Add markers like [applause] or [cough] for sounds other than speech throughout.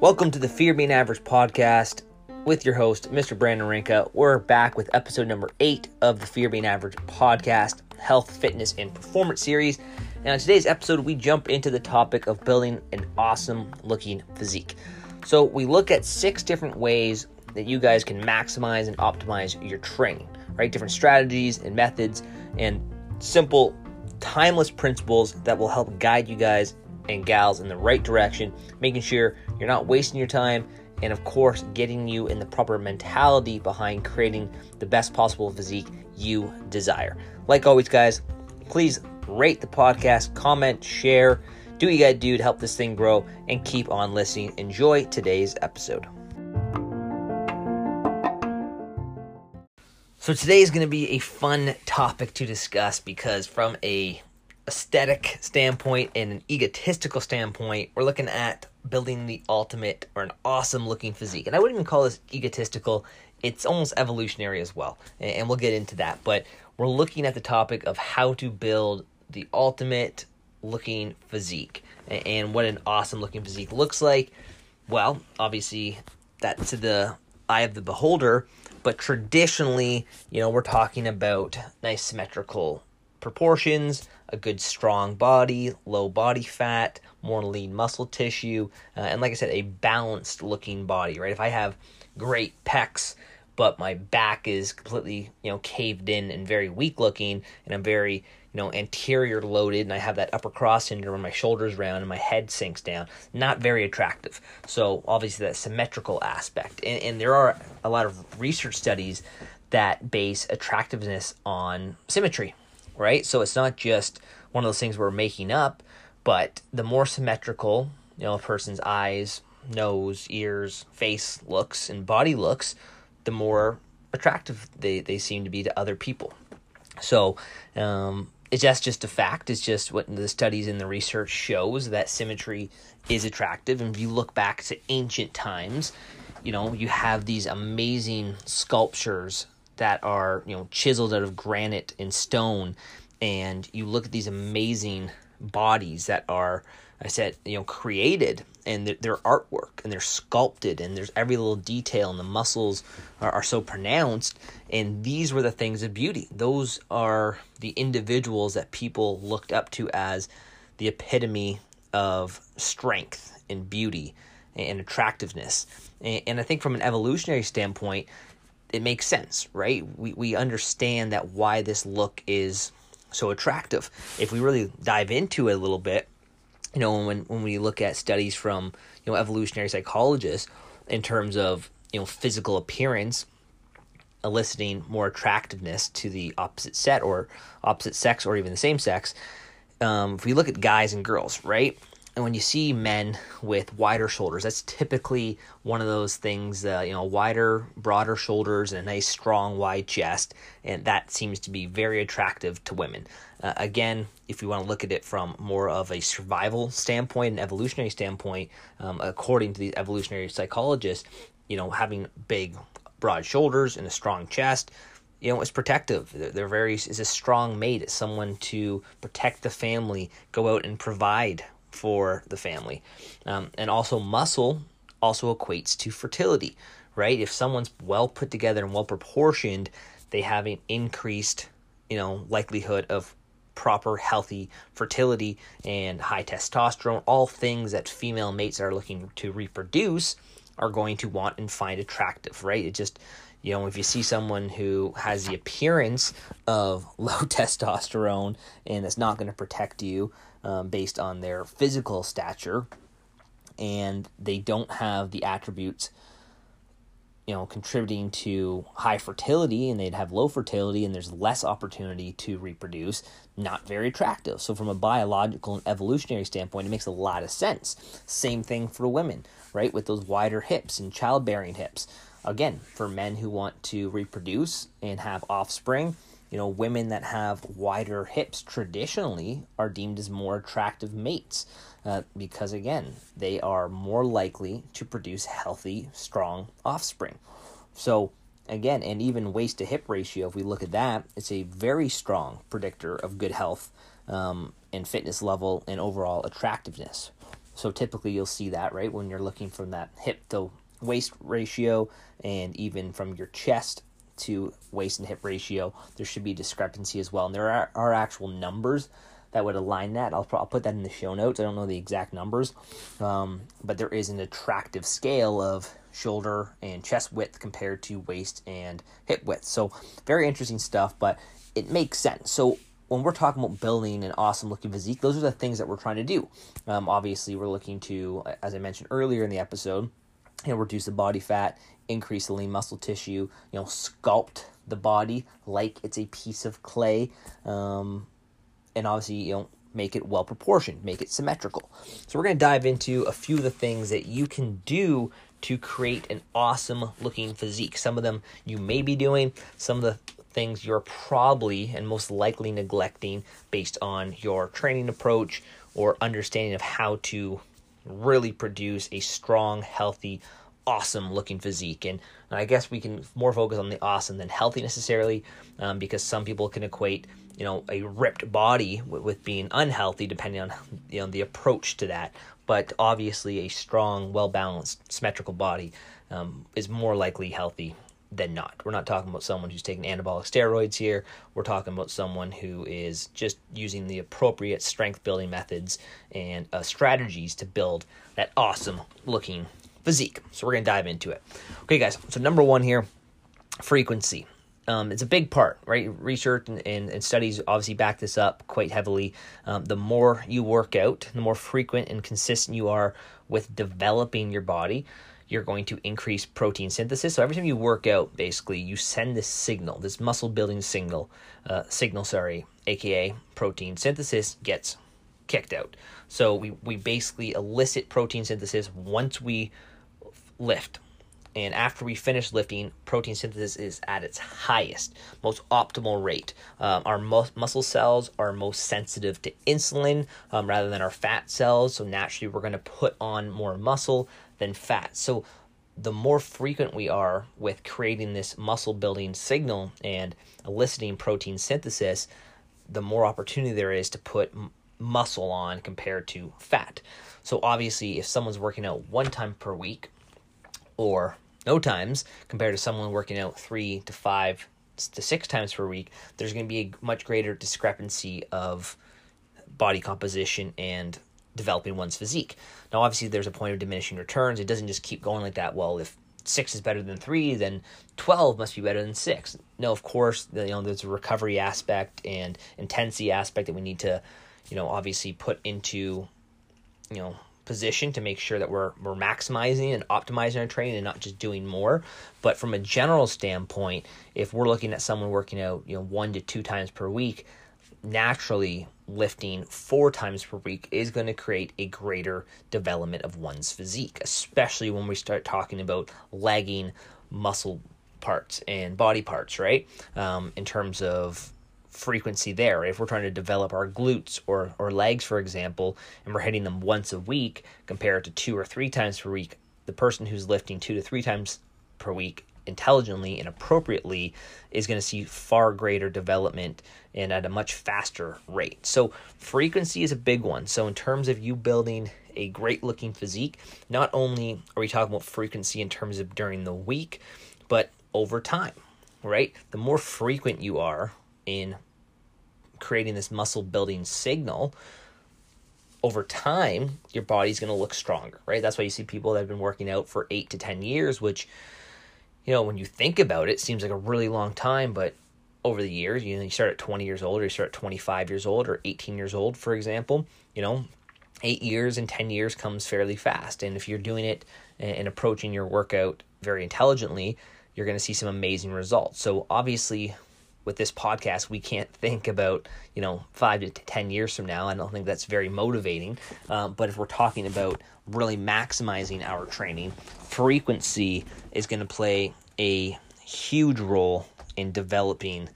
Welcome to the Fear Being Average podcast with your host, Mr. Brandon Rinka. We're back with episode number eight of the Fear Being Average podcast, health, fitness, and performance series. And on today's episode, we jump into the topic of building an awesome looking physique. So, we look at six different ways that you guys can maximize and optimize your training, right? Different strategies and methods and simple, timeless principles that will help guide you guys and gals in the right direction, making sure you're not wasting your time, and of course, getting you in the proper mentality behind creating the best possible physique you desire. Like always, guys, please rate the podcast, comment, share, do what you gotta do to help this thing grow, and keep on listening. Enjoy today's episode. So today is going to be a fun topic to discuss because from a aesthetic standpoint and an egotistical standpoint, we're looking at building the ultimate or an awesome looking physique. And I wouldn't even call this egotistical, it's almost evolutionary as well. And we'll get into that. But we're looking at the topic of how to build the ultimate looking physique and what an awesome looking physique looks like. Well, obviously, that's to the eye of the beholder, but traditionally, you know, we're talking about nice symmetrical proportions, a good strong body, low body fat, more lean muscle tissue, uh, and like I said, a balanced looking body, right? If I have great pecs, but my back is completely, you know, caved in and very weak looking, and I'm very, you know, anterior loaded, and I have that upper cross syndrome where my shoulders round and my head sinks down, not very attractive. So obviously that symmetrical aspect, and, and there are a lot of research studies that base attractiveness on symmetry, right? So it's not just one of those things we're making up, but the more symmetrical, you know, a person's eyes, nose, ears, face looks, and body looks, the more attractive they, they seem to be to other people. So, um, it's just just a fact. It's just what the studies and the research shows that symmetry is attractive. And if you look back to ancient times, you know, you have these amazing sculptures that are you know chiseled out of granite and stone and you look at these amazing bodies that are i said you know created and they're artwork and they're sculpted and there's every little detail and the muscles are, are so pronounced and these were the things of beauty those are the individuals that people looked up to as the epitome of strength and beauty and attractiveness and, and i think from an evolutionary standpoint it makes sense, right? We we understand that why this look is so attractive. If we really dive into it a little bit, you know, when when we look at studies from you know evolutionary psychologists in terms of you know physical appearance eliciting more attractiveness to the opposite set or opposite sex or even the same sex. Um, if we look at guys and girls, right? And when you see men with wider shoulders, that's typically one of those things, uh, you know, wider, broader shoulders and a nice, strong, wide chest. And that seems to be very attractive to women. Uh, again, if you want to look at it from more of a survival standpoint, an evolutionary standpoint, um, according to these evolutionary psychologists, you know, having big, broad shoulders and a strong chest you know, it's protective. They're very is a strong mate. It's someone to protect the family, go out and provide for the family. Um, and also, muscle also equates to fertility, right? If someone's well put together and well proportioned, they have an increased, you know, likelihood of proper healthy fertility and high testosterone all things that female mates are looking to reproduce are going to want and find attractive right it just you know if you see someone who has the appearance of [laughs] low testosterone and it's not going to protect you um, based on their physical stature, and they don't have the attributes, you know, contributing to high fertility, and they'd have low fertility, and there's less opportunity to reproduce. Not very attractive. So, from a biological and evolutionary standpoint, it makes a lot of sense. Same thing for women, right? With those wider hips and childbearing hips. Again, for men who want to reproduce and have offspring, you know, women that have wider hips traditionally are deemed as more attractive mates uh, because, again, they are more likely to produce healthy, strong offspring. So, again, and even waist to hip ratio, if we look at that, it's a very strong predictor of good health um, and fitness level and overall attractiveness. So typically you'll see that, right, when you're looking from that hip to waist ratio and even from your chest to waist and hip ratio, there should be discrepancy as well. And there are, are actual numbers that would align that. I'll, I'll put that in the show notes. I don't know the exact numbers, um, but there is an attractive scale of shoulder and chest width compared to waist and hip width. So, very interesting stuff, but it makes sense. So, when we're talking about building an awesome looking physique, those are the things that we're trying to do. Um, obviously, we're looking to, as I mentioned earlier in the episode, you know, reduce the body fat, increase the lean muscle tissue, you know, sculpt the body like it's a piece of clay, um, and obviously, you know, make it well proportioned, make it symmetrical. So we're going to dive into a few of the things that you can do to create an awesome looking physique. Some of them you may be doing, some of the things you're probably and most likely neglecting based on your training approach or understanding of how to really produce a strong, healthy, awesome looking physique. And, I guess we can more focus on the awesome than healthy necessarily, um, because some people can equate you know a ripped body with, with, being unhealthy depending on you know the approach to that but obviously a strong well balanced symmetrical body um, is more likely healthy than not. We're not talking about someone who's taking anabolic steroids here. We're talking about someone who is just using the appropriate strength building methods and uh, strategies to build that awesome looking physique. So we're going to dive into it. Okay, guys. So, number one here frequency. Um, it's a big part, right? Research and, and, and, studies obviously back this up quite heavily. Um, the more you work out, the more frequent and consistent you are with developing your body, you're going to increase protein synthesis. So every time you work out, basically, you send this signal, this muscle building signal, uh, signal, sorry, aka protein synthesis gets kicked out. So we we basically elicit protein synthesis once we lift. And after we finish lifting, protein synthesis is at its highest, most optimal rate. Um, our mu- muscle cells are most sensitive to insulin um, rather than our fat cells. So naturally, we're going to put on more muscle than fat. So the more frequent we are with creating this muscle building signal and eliciting protein synthesis, the more opportunity there is to put muscle on compared to fat. So obviously, if someone's working out one time per week or no times compared to someone working out three to five to six times per week, there's going to be a much greater discrepancy of body composition and developing one's physique. Now, obviously, there's a point of diminishing returns. It doesn't just keep going like that. Well, if six is better than three, then 12 must be better than six. No, of course, you know, there's a recovery aspect and intensity aspect that we need to, you know, obviously put into, you know, position to make sure that we're we're maximizing and optimizing our training and not just doing more. But from a general standpoint, if we're looking at someone working out, you know, one to two times per week, naturally lifting four times per week is going to create a greater development of one's physique, especially when we start talking about lagging muscle parts and body parts, right? Um, in terms of frequency there. If we're trying to develop our glutes or, or legs, for example, and we're hitting them once a week compared to two or three times per week, the person who's lifting two to three times per week intelligently and appropriately is going to see far greater development and at a much faster rate. So, frequency is a big one. So, in terms of you building a great looking physique, not only are we talking about frequency in terms of during the week, but over time, right? The more frequent you are in creating this muscle building signal, over time, your body's going to look stronger, right? That's why you see people that have been working out for eight to 10 years, which you know, when you think about it, seems like a really long time, but over the years, you know, you start at 20 years old, or you start at 25 years old, or 18 years old, for example, you know, eight years and 10 years comes fairly fast. And if you're doing it and approaching your workout very intelligently, you're going to see some amazing results. So, obviously, with this podcast, we can't think about, you know, five to 10 years from now. I don't think that's very motivating. Um, but if we're talking about really maximizing our training, frequency is going to play a huge role in developing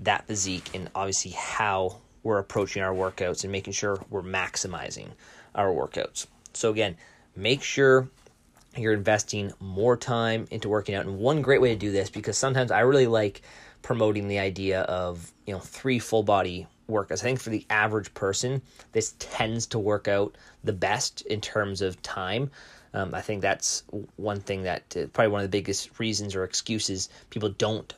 that physique and obviously how we're approaching our workouts and making sure we're maximizing our workouts. So, again, make sure you're investing more time into working out. And one great way to do this, because sometimes I really like promoting the idea of, you know, three full body workouts. I think for the average person, this tends to work out the best in terms of time. Um, I think that's one thing that uh, probably one of the biggest reasons or excuses people don't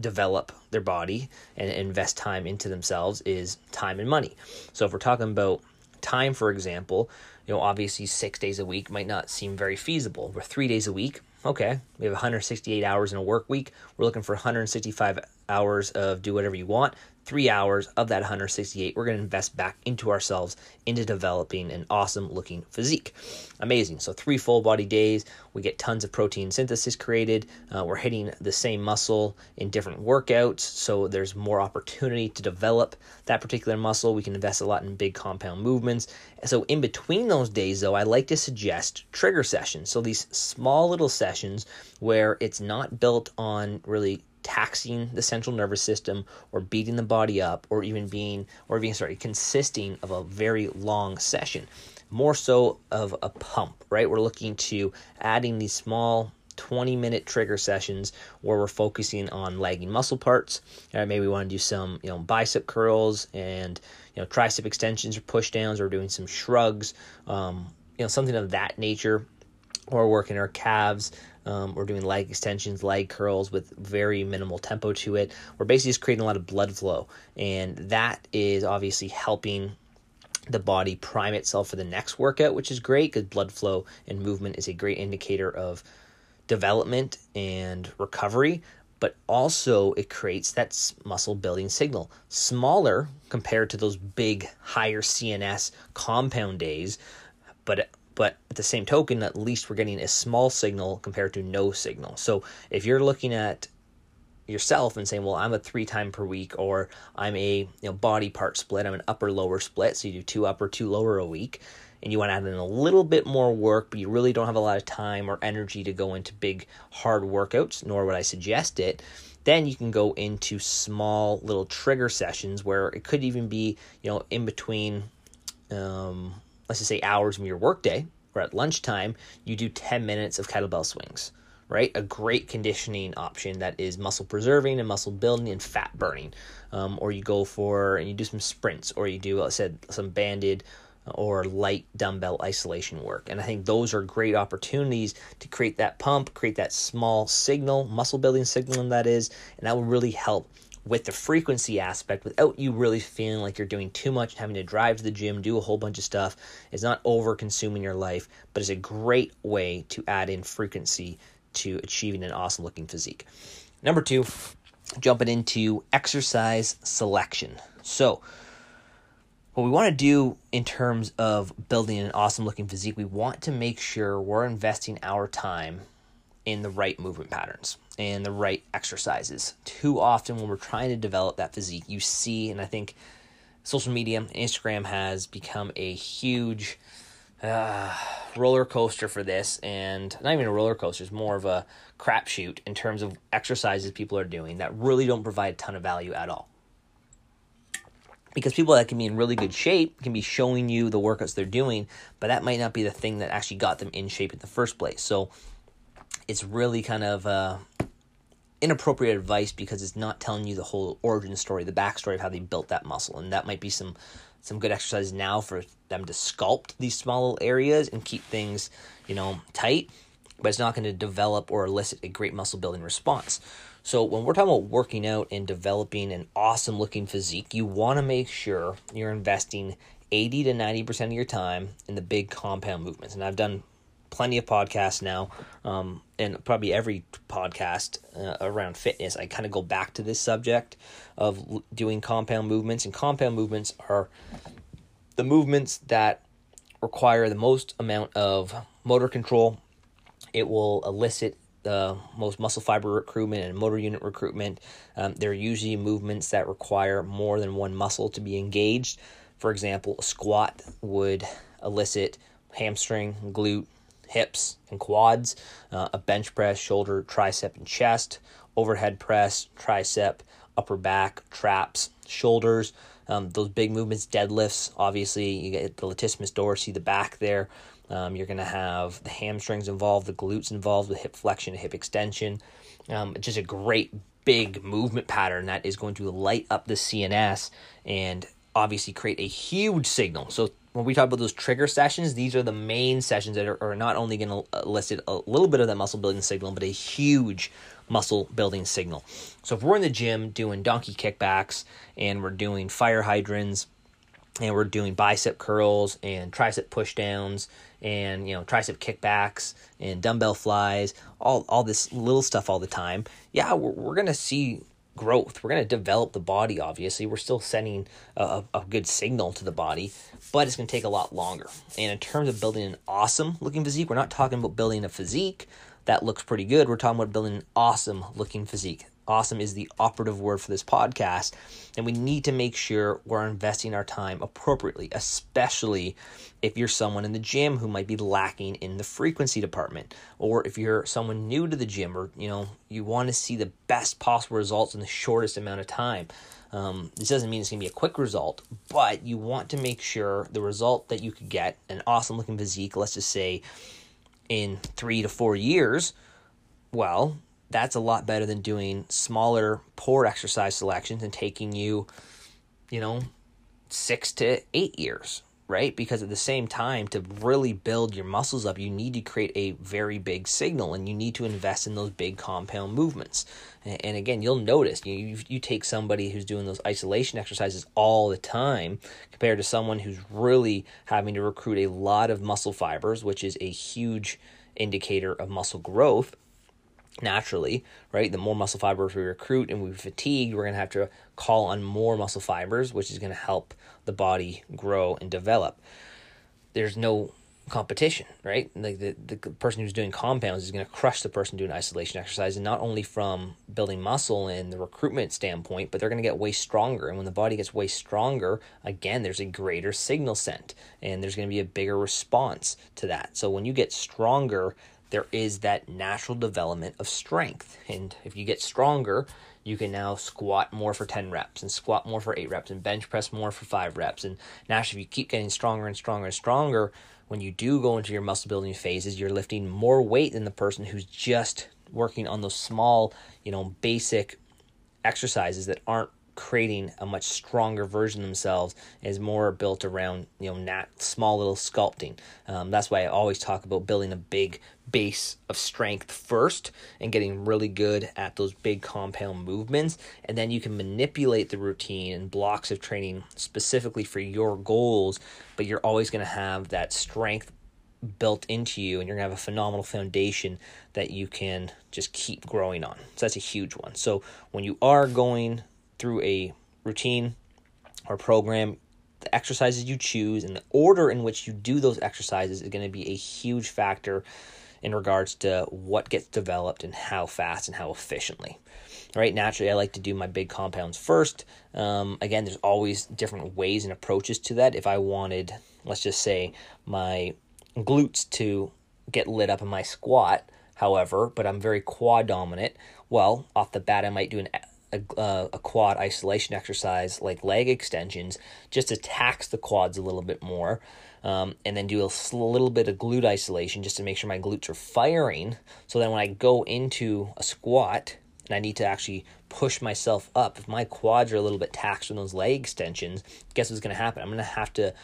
develop their body and invest time into themselves is time and money. So if we're talking about time, for example, you know, obviously six days a week might not seem very feasible. We're three days a week. Okay, we have 168 hours in a work week. We're looking for 165 hours of do whatever you want three hours of that 168 we're going to invest back into ourselves into developing an awesome looking physique. Amazing. So three full body days we get tons of protein synthesis created uh, we're hitting the same muscle in different workouts so there's more opportunity to develop that particular muscle. We can invest a lot in big compound movements. So in between those days though i like to suggest trigger sessions. So these small little sessions where it's not built on really taxing the central nervous system or beating the body up or even being or being sorry consisting of a very long session. More so of a pump right? We're looking to adding these small 20 minute trigger sessions where we're focusing on lagging muscle parts. Uh, maybe we want to do some you know bicep curls and you know tricep extensions or push downs or doing some shrugs um, you know something of that nature or working our calves um, we're doing leg extensions, leg curls with very minimal tempo to it. We're basically just creating a lot of blood flow, and that is obviously helping the body prime itself for the next workout, which is great because blood flow and movement is a great indicator of development and recovery. But also, it creates that muscle building signal. Smaller compared to those big, higher CNS compound days, but but at the same token, at least we're getting a small signal compared to no signal. So if you're looking at yourself and saying, "Well, I'm a three time per week," or "I'm a you know body part split," I'm an upper lower split, so you do two upper, two lower a week, and you want to add in a little bit more work, but you really don't have a lot of time or energy to go into big hard workouts, nor would I suggest it. Then you can go into small little trigger sessions where it could even be you know in between. Um, let's just say hours of your workday or at lunchtime, you do 10 minutes of kettlebell swings, right? A great conditioning option that is muscle preserving and muscle building and fat burning. Um, or you go for and you do some sprints, or you do, like I said, some banded or light dumbbell isolation work. And I think those are great opportunities to create that pump, create that small signal, muscle building signal, that is, and that will really help with the frequency aspect without you really feeling like you're doing too much, having to drive to the gym, do a whole bunch of stuff. It's not over consuming your life, but it's a great way to add in frequency to achieving an awesome looking physique. Number two, jumping into exercise selection. So, what we want to do in terms of building an awesome looking physique, we want to make sure we're investing our time in the right movement patterns and the right exercises. Too often, when we're trying to develop that physique, you see, and I think social media, Instagram has become a huge uh, roller coaster for this, and not even a roller coaster, it's more of a crapshoot in terms of exercises people are doing that really don't provide a ton of value at all. Because people that can be in really good shape can be showing you the workouts they're doing, but that might not be the thing that actually got them in shape in the first place. So it's really kind of uh, inappropriate advice because it's not telling you the whole origin story, the backstory of how they built that muscle, and that might be some some good exercise now for them to sculpt these small little areas and keep things, you know, tight. But it's not going to develop or elicit a great muscle building response. So when we're talking about working out and developing an awesome looking physique, you want to make sure you're investing 80 to 90% of your time in the big compound movements. And I've done plenty of podcasts now, um, and probably every podcast uh, around fitness, I kind of go back to this subject of doing compound movements. And compound movements are the movements that require the most amount of motor control. It will elicit the most muscle fiber recruitment and motor unit recruitment. Um, they're usually movements that require more than one muscle to be engaged. For example, a squat would elicit hamstring, glute, hips and quads, uh, a bench press, shoulder, tricep, and chest, overhead press, tricep, upper back, traps, shoulders. Um, those big movements, deadlifts, obviously, you get the latissimus dorsi, the back there. Um, you're going to have the hamstrings involved, the glutes involved with hip flexion, hip extension. Um, just a great big movement pattern that is going to light up the CNS and obviously create a huge signal. So when we talk about those trigger sessions, these are the main sessions that are, are not only going to uh, elicit a little bit of that muscle building signal, but a huge muscle building signal. So if we're in the gym doing donkey kickbacks and we're doing fire hydrants and we're doing bicep curls and tricep push downs and you know tricep kickbacks and dumbbell flies all all this little stuff all the time yeah we're, we're gonna see growth. We're gonna develop the body obviously. We're still sending a, a good signal to the body but it's gonna take a lot longer. And in terms of building an awesome looking physique we're not talking about building a physique that looks pretty good. We're talking about building an awesome looking physique awesome is the operative word for this podcast. And we need to make sure we're investing our time appropriately, especially if you're someone in the gym who might be lacking in the frequency department, or if you're someone new to the gym, or you know you want to see the best possible results in the shortest amount of time. Um, this doesn't mean it's going to be a quick result, but you want to make sure the result that you could get an awesome looking physique, let's just say in three to four years, well, that's a lot better than doing smaller, poor exercise selections and taking you, you know, six to eight years, right? Because at the same time, to really build your muscles up, you need to create a very big signal and you need to invest in those big compound movements. And again, you'll notice you, you take somebody who's doing those isolation exercises all the time compared to someone who's really having to recruit a lot of muscle fibers, which is a huge indicator of muscle growth naturally, right? The more muscle fibers we recruit and we fatigue, we're going to have to call on more muscle fibers, which is going to help the body grow and develop. There's no competition, right? Like the, the person who's doing compounds is going to crush the person doing isolation exercise, and not only from building muscle and the recruitment standpoint, but they're going to get way stronger. And when the body gets way stronger, again, there's a greater signal sent, and there's going to be a bigger response to that. So when you get stronger, there is that natural development of strength. And if you get stronger, you can now squat more for 10 reps and squat more for 8 reps and bench press more for 5 reps. And naturally, if you keep getting stronger and stronger and stronger, when you do go into your muscle building phases, you're lifting more weight than the person who's just working on those small, you know, basic exercises that aren't creating a much stronger version of themselves is more built around you know not small little sculpting. Um, that's why i always talk about building a big base of strength first and getting really good at those big compound movements. And then you can manipulate the routine and blocks of training specifically for your goals but you're always going to have that strength built into you and you're going to have a phenomenal foundation that you can just keep growing on. So that's a huge one. So when you are going through a routine or program, the exercises you choose and the order in which you do those exercises is going to be a huge factor in regards to what gets developed and how fast and how efficiently. Right, naturally, I like to do my big compounds first. Um, again, there's always different ways and approaches to that. If I wanted, let's just say, my glutes to get lit up in my squat, however, but I'm very quad dominant, well, off the bat, I might do an a, uh, a quad isolation exercise like leg extensions just to tax the quads a little bit more. Um, and then do a little bit of glute isolation just to make sure my glutes are firing. So then when I go into a squat and I need to actually push myself up, if my quads are a little bit taxed from those leg extensions, guess what's going to happen? I'm going to have to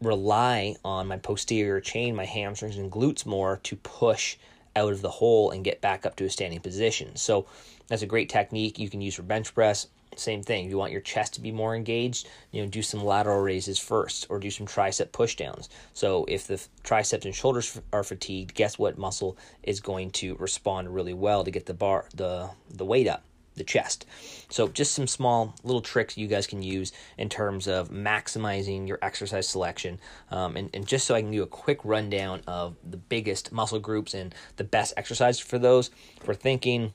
rely on my posterior chain, my hamstrings and glutes more to push out of the hole and get back up to a standing position. So that's a great technique you can use for bench press. Same thing. If you want your chest to be more engaged, you know, do some lateral raises first or do some tricep pushdowns. So if the triceps and shoulders are fatigued, guess what muscle is going to respond really well to get the bar the the weight up? The chest. So just some small little tricks you guys can use in terms of maximizing your exercise selection. Um, and, and just so I can do a quick rundown of the biggest muscle groups and the best exercise for those, if we're thinking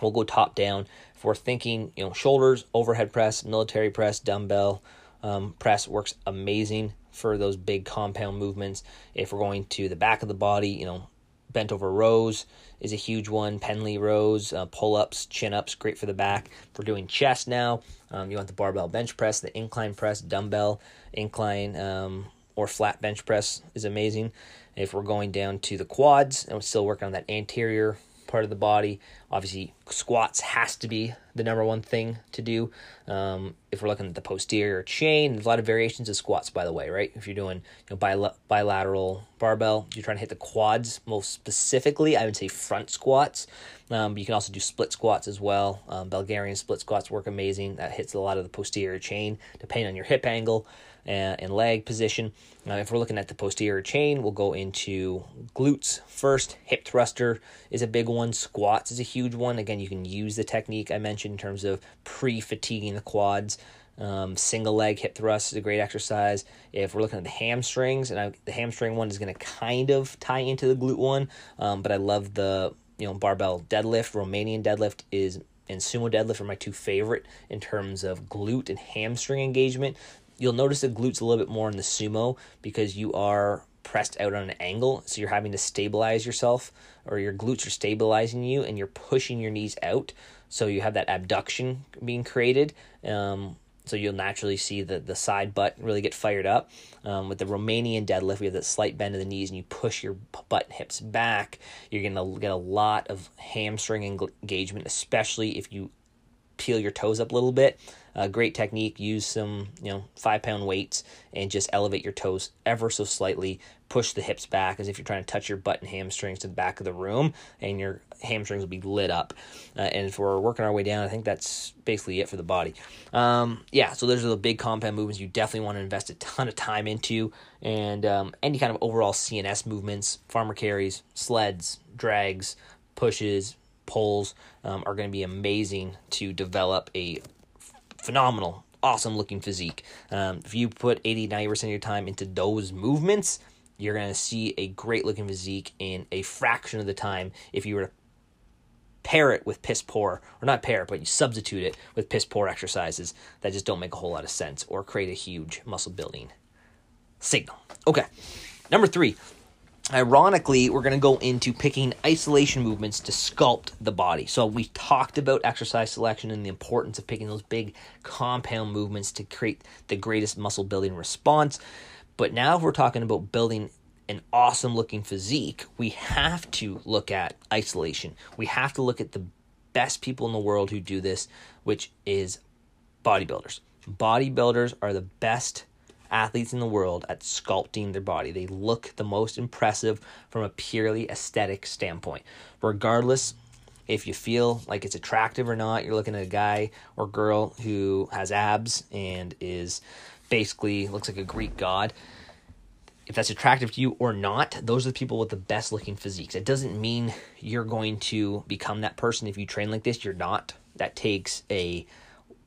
We'll go top down. If we're thinking, you know, shoulders, overhead press, military press, dumbbell um, press works amazing for those big compound movements. If we're going to the back of the body, you know, bent over rows is a huge one. Pendlay rows, uh, pull ups, chin ups, great for the back. We're doing chest now, um, you want the barbell bench press, the incline press, dumbbell, incline, um, or flat bench press is amazing. If we're going down to the quads and we're still working on that anterior part of the body. Obviously, squats has to be the number one thing to do. Um, if we're looking at the posterior chain, there's a lot of variations of squats, by the way, right? If you're doing you know, bil- bilateral barbell, you're trying to hit the quads most specifically. I would say front squats. Um, you can also do split squats as well. Um, Bulgarian split squats work amazing. That hits a lot of the posterior chain, depending on your hip angle and, and leg position. Now, if we're looking at the posterior chain, we'll go into glutes first. Hip thruster is a big one. Squats is a huge one. Again, you can use the technique I mentioned in terms of pre fatiguing the quads. Um, single leg hip thrust is a great exercise. If we're looking at the hamstrings, and I, the hamstring one is going to kind of tie into the glute one, um, but I love the you know barbell deadlift. Romanian deadlift is and sumo deadlift are my two favorite in terms of glute and hamstring engagement. You'll notice the glutes a little bit more in the sumo because you are pressed out on an angle, so you're having to stabilize yourself, or your glutes are stabilizing you, and you're pushing your knees out, so you have that abduction being created. Um, so you'll naturally see the, the side butt really get fired up. Um, with the Romanian deadlift, we have that slight bend of the knees and you push your butt and hips back. You're going to get a lot of hamstring engagement, especially if you peel your toes up a little bit. Uh, great technique. Use some, you know, five pound weights and just elevate your toes ever so slightly. Push the hips back as if you're trying to touch your butt and hamstrings to the back of the room, and your hamstrings will be lit up. Uh, and if we're working our way down, I think that's basically it for the body. Um, yeah, so those are the big compound movements you definitely want to invest a ton of time into, and um, any kind of overall CNS movements, farmer carries, sleds, drags, pushes, pulls um, are going to be amazing to develop a phenomenal, awesome looking physique. Um, if you put 80 90% of your time into those movements, you're going to see a great looking physique in a fraction of the time if you were to pair it with piss poor, or not pair it, but you substitute it with piss poor exercises that just don't make a whole lot of sense or create a huge muscle building signal. Okay, number three, Ironically, we're going to go into picking isolation movements to sculpt the body. So, we talked about exercise selection and the importance of picking those big compound movements to create the greatest muscle building response. But now, if we're talking about building an awesome looking physique, we have to look at isolation. We have to look at the best people in the world who do this, which is bodybuilders. Bodybuilders are the best athletes in the world at sculpting their body. They look the most impressive from a purely aesthetic standpoint. Regardless if you feel like it's attractive or not, you're looking at a guy or girl who has abs and is basically looks like a Greek god. If that's attractive to you or not, those are the people with the best looking physiques. It doesn't mean you're going to become that person if you train like this. You're not. That takes a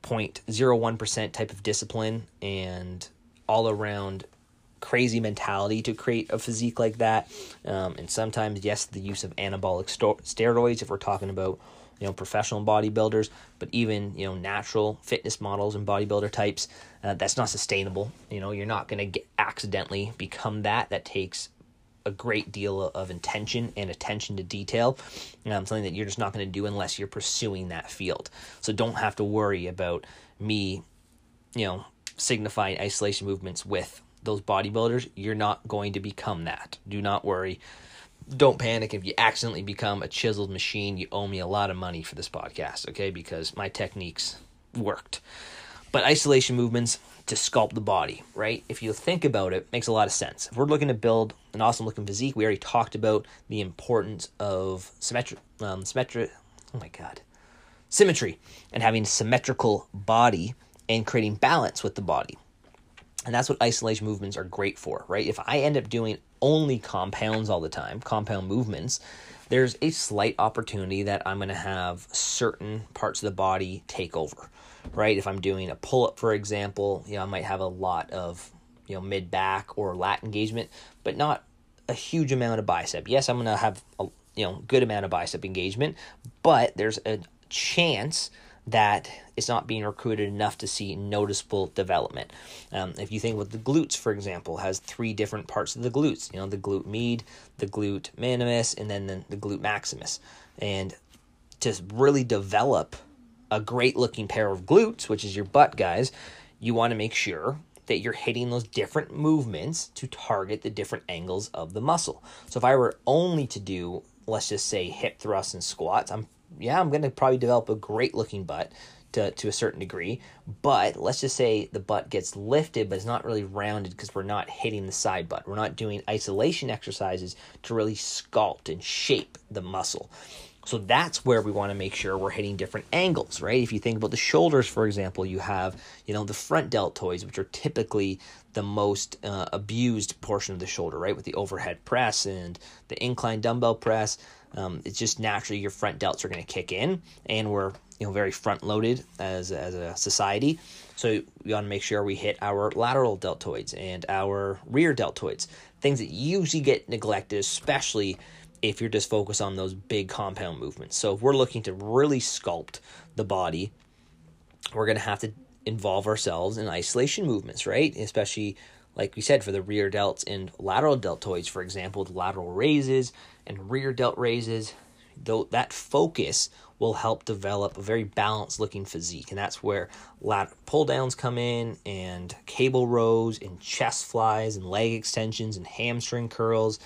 0.01% type of discipline and all around crazy mentality to create a physique like that. Um, and sometimes, yes, the use of anabolic sto- steroids if we're talking about you know professional bodybuilders, but even you know natural fitness models and bodybuilder types, uh, that's not sustainable. You know, you're not going to accidentally become that. That takes a great deal of intention and attention to detail. Um, something that you're just not going to do unless you're pursuing that field. So don't have to worry about me, you know, signifying isolation movements with those bodybuilders, you're not going to become that. Do not worry. Don't panic if you accidentally become a chiseled machine. You owe me a lot of money for this podcast, okay? Because my techniques worked. But isolation movements to sculpt the body, right? If you think about it, makes a lot of sense. If we're looking to build an awesome looking physique, we already talked about the importance of symmetry, um, symmetry. Oh my god, symmetry, and having symmetrical body and creating balance with the body. And that's what isolation movements are great for, right? If I end up doing only compounds all the time, compound movements, there's a slight opportunity that I'm going to have certain parts of the body take over, right? If I'm doing a pull up, for example, you know, I might have a lot of, you know, mid back or lat engagement, but not a huge amount of bicep. Yes, I'm going to have a, you know, good amount of bicep engagement, but there's a chance that it's not being recruited enough to see noticeable development. Um, if you think with the glutes, for example, has three different parts of the glutes. You know, the glute med, the glute minimus, and then the, the glute maximus. And to really develop a great looking pair of glutes, which is your butt, guys, you want to make sure that you're hitting those different movements to target the different angles of the muscle. So if I were only to do let's just say hip thrusts and squats, I'm yeah, I'm going to probably develop a great looking butt to, to a certain degree. But let's just say the butt gets lifted, but it's not really rounded because we're not hitting the side butt. We're not doing isolation exercises to really sculpt and shape the muscle. So that's where we want to make sure we're hitting different angles, right? If you think about the shoulders, for example, you have, you know, the front deltoids, which are typically the most uh, abused portion of the shoulder, right? With the overhead press and the incline dumbbell press, um, it's just naturally your front delts are going to kick in, and we're you know very front loaded as as a society. So we want to make sure we hit our lateral deltoids and our rear deltoids, things that usually get neglected, especially if you're just focused on those big compound movements. So if we're looking to really sculpt the body, we're going to have to involve ourselves in isolation movements, right? Especially like we said for the rear delts and lateral deltoids, for example, the lateral raises and rear delt raises. Though that focus will help develop a very balanced looking physique, and that's where lat pull downs come in, and cable rows, and chest flies, and leg extensions, and hamstring curls,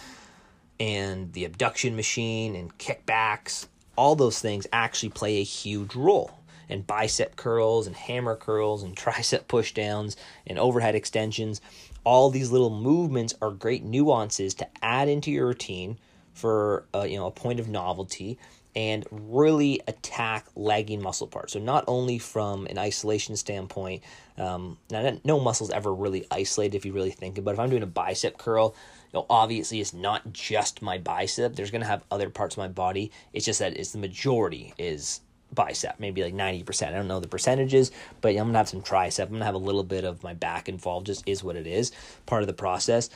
and the abduction machine, and kickbacks. All those things actually play a huge role and bicep curls and hammer curls and [laughs] tricep push downs and overhead extensions. All these little movements are great nuances to add into your routine for uh, you know a point of novelty and really attack lagging muscle parts. So not only from an isolation standpoint, um, now no muscle's ever really isolated if you really think about it. If I'm doing a bicep curl, you know, obviously it's not just my bicep. There's gonna have other parts of my body. It's just that it's the majority is bicep, maybe like 90%. I don't know the percentages, but I'm gonna have some tricep. I'm gonna have a little bit of my back involved, just is what it is, part of the process.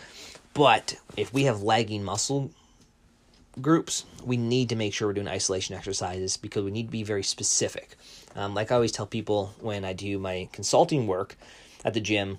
But if we have lagging muscle groups, we need to make sure we're doing isolation exercises because we need to be very specific. Um, like I always tell people when I do my consulting work at the gym,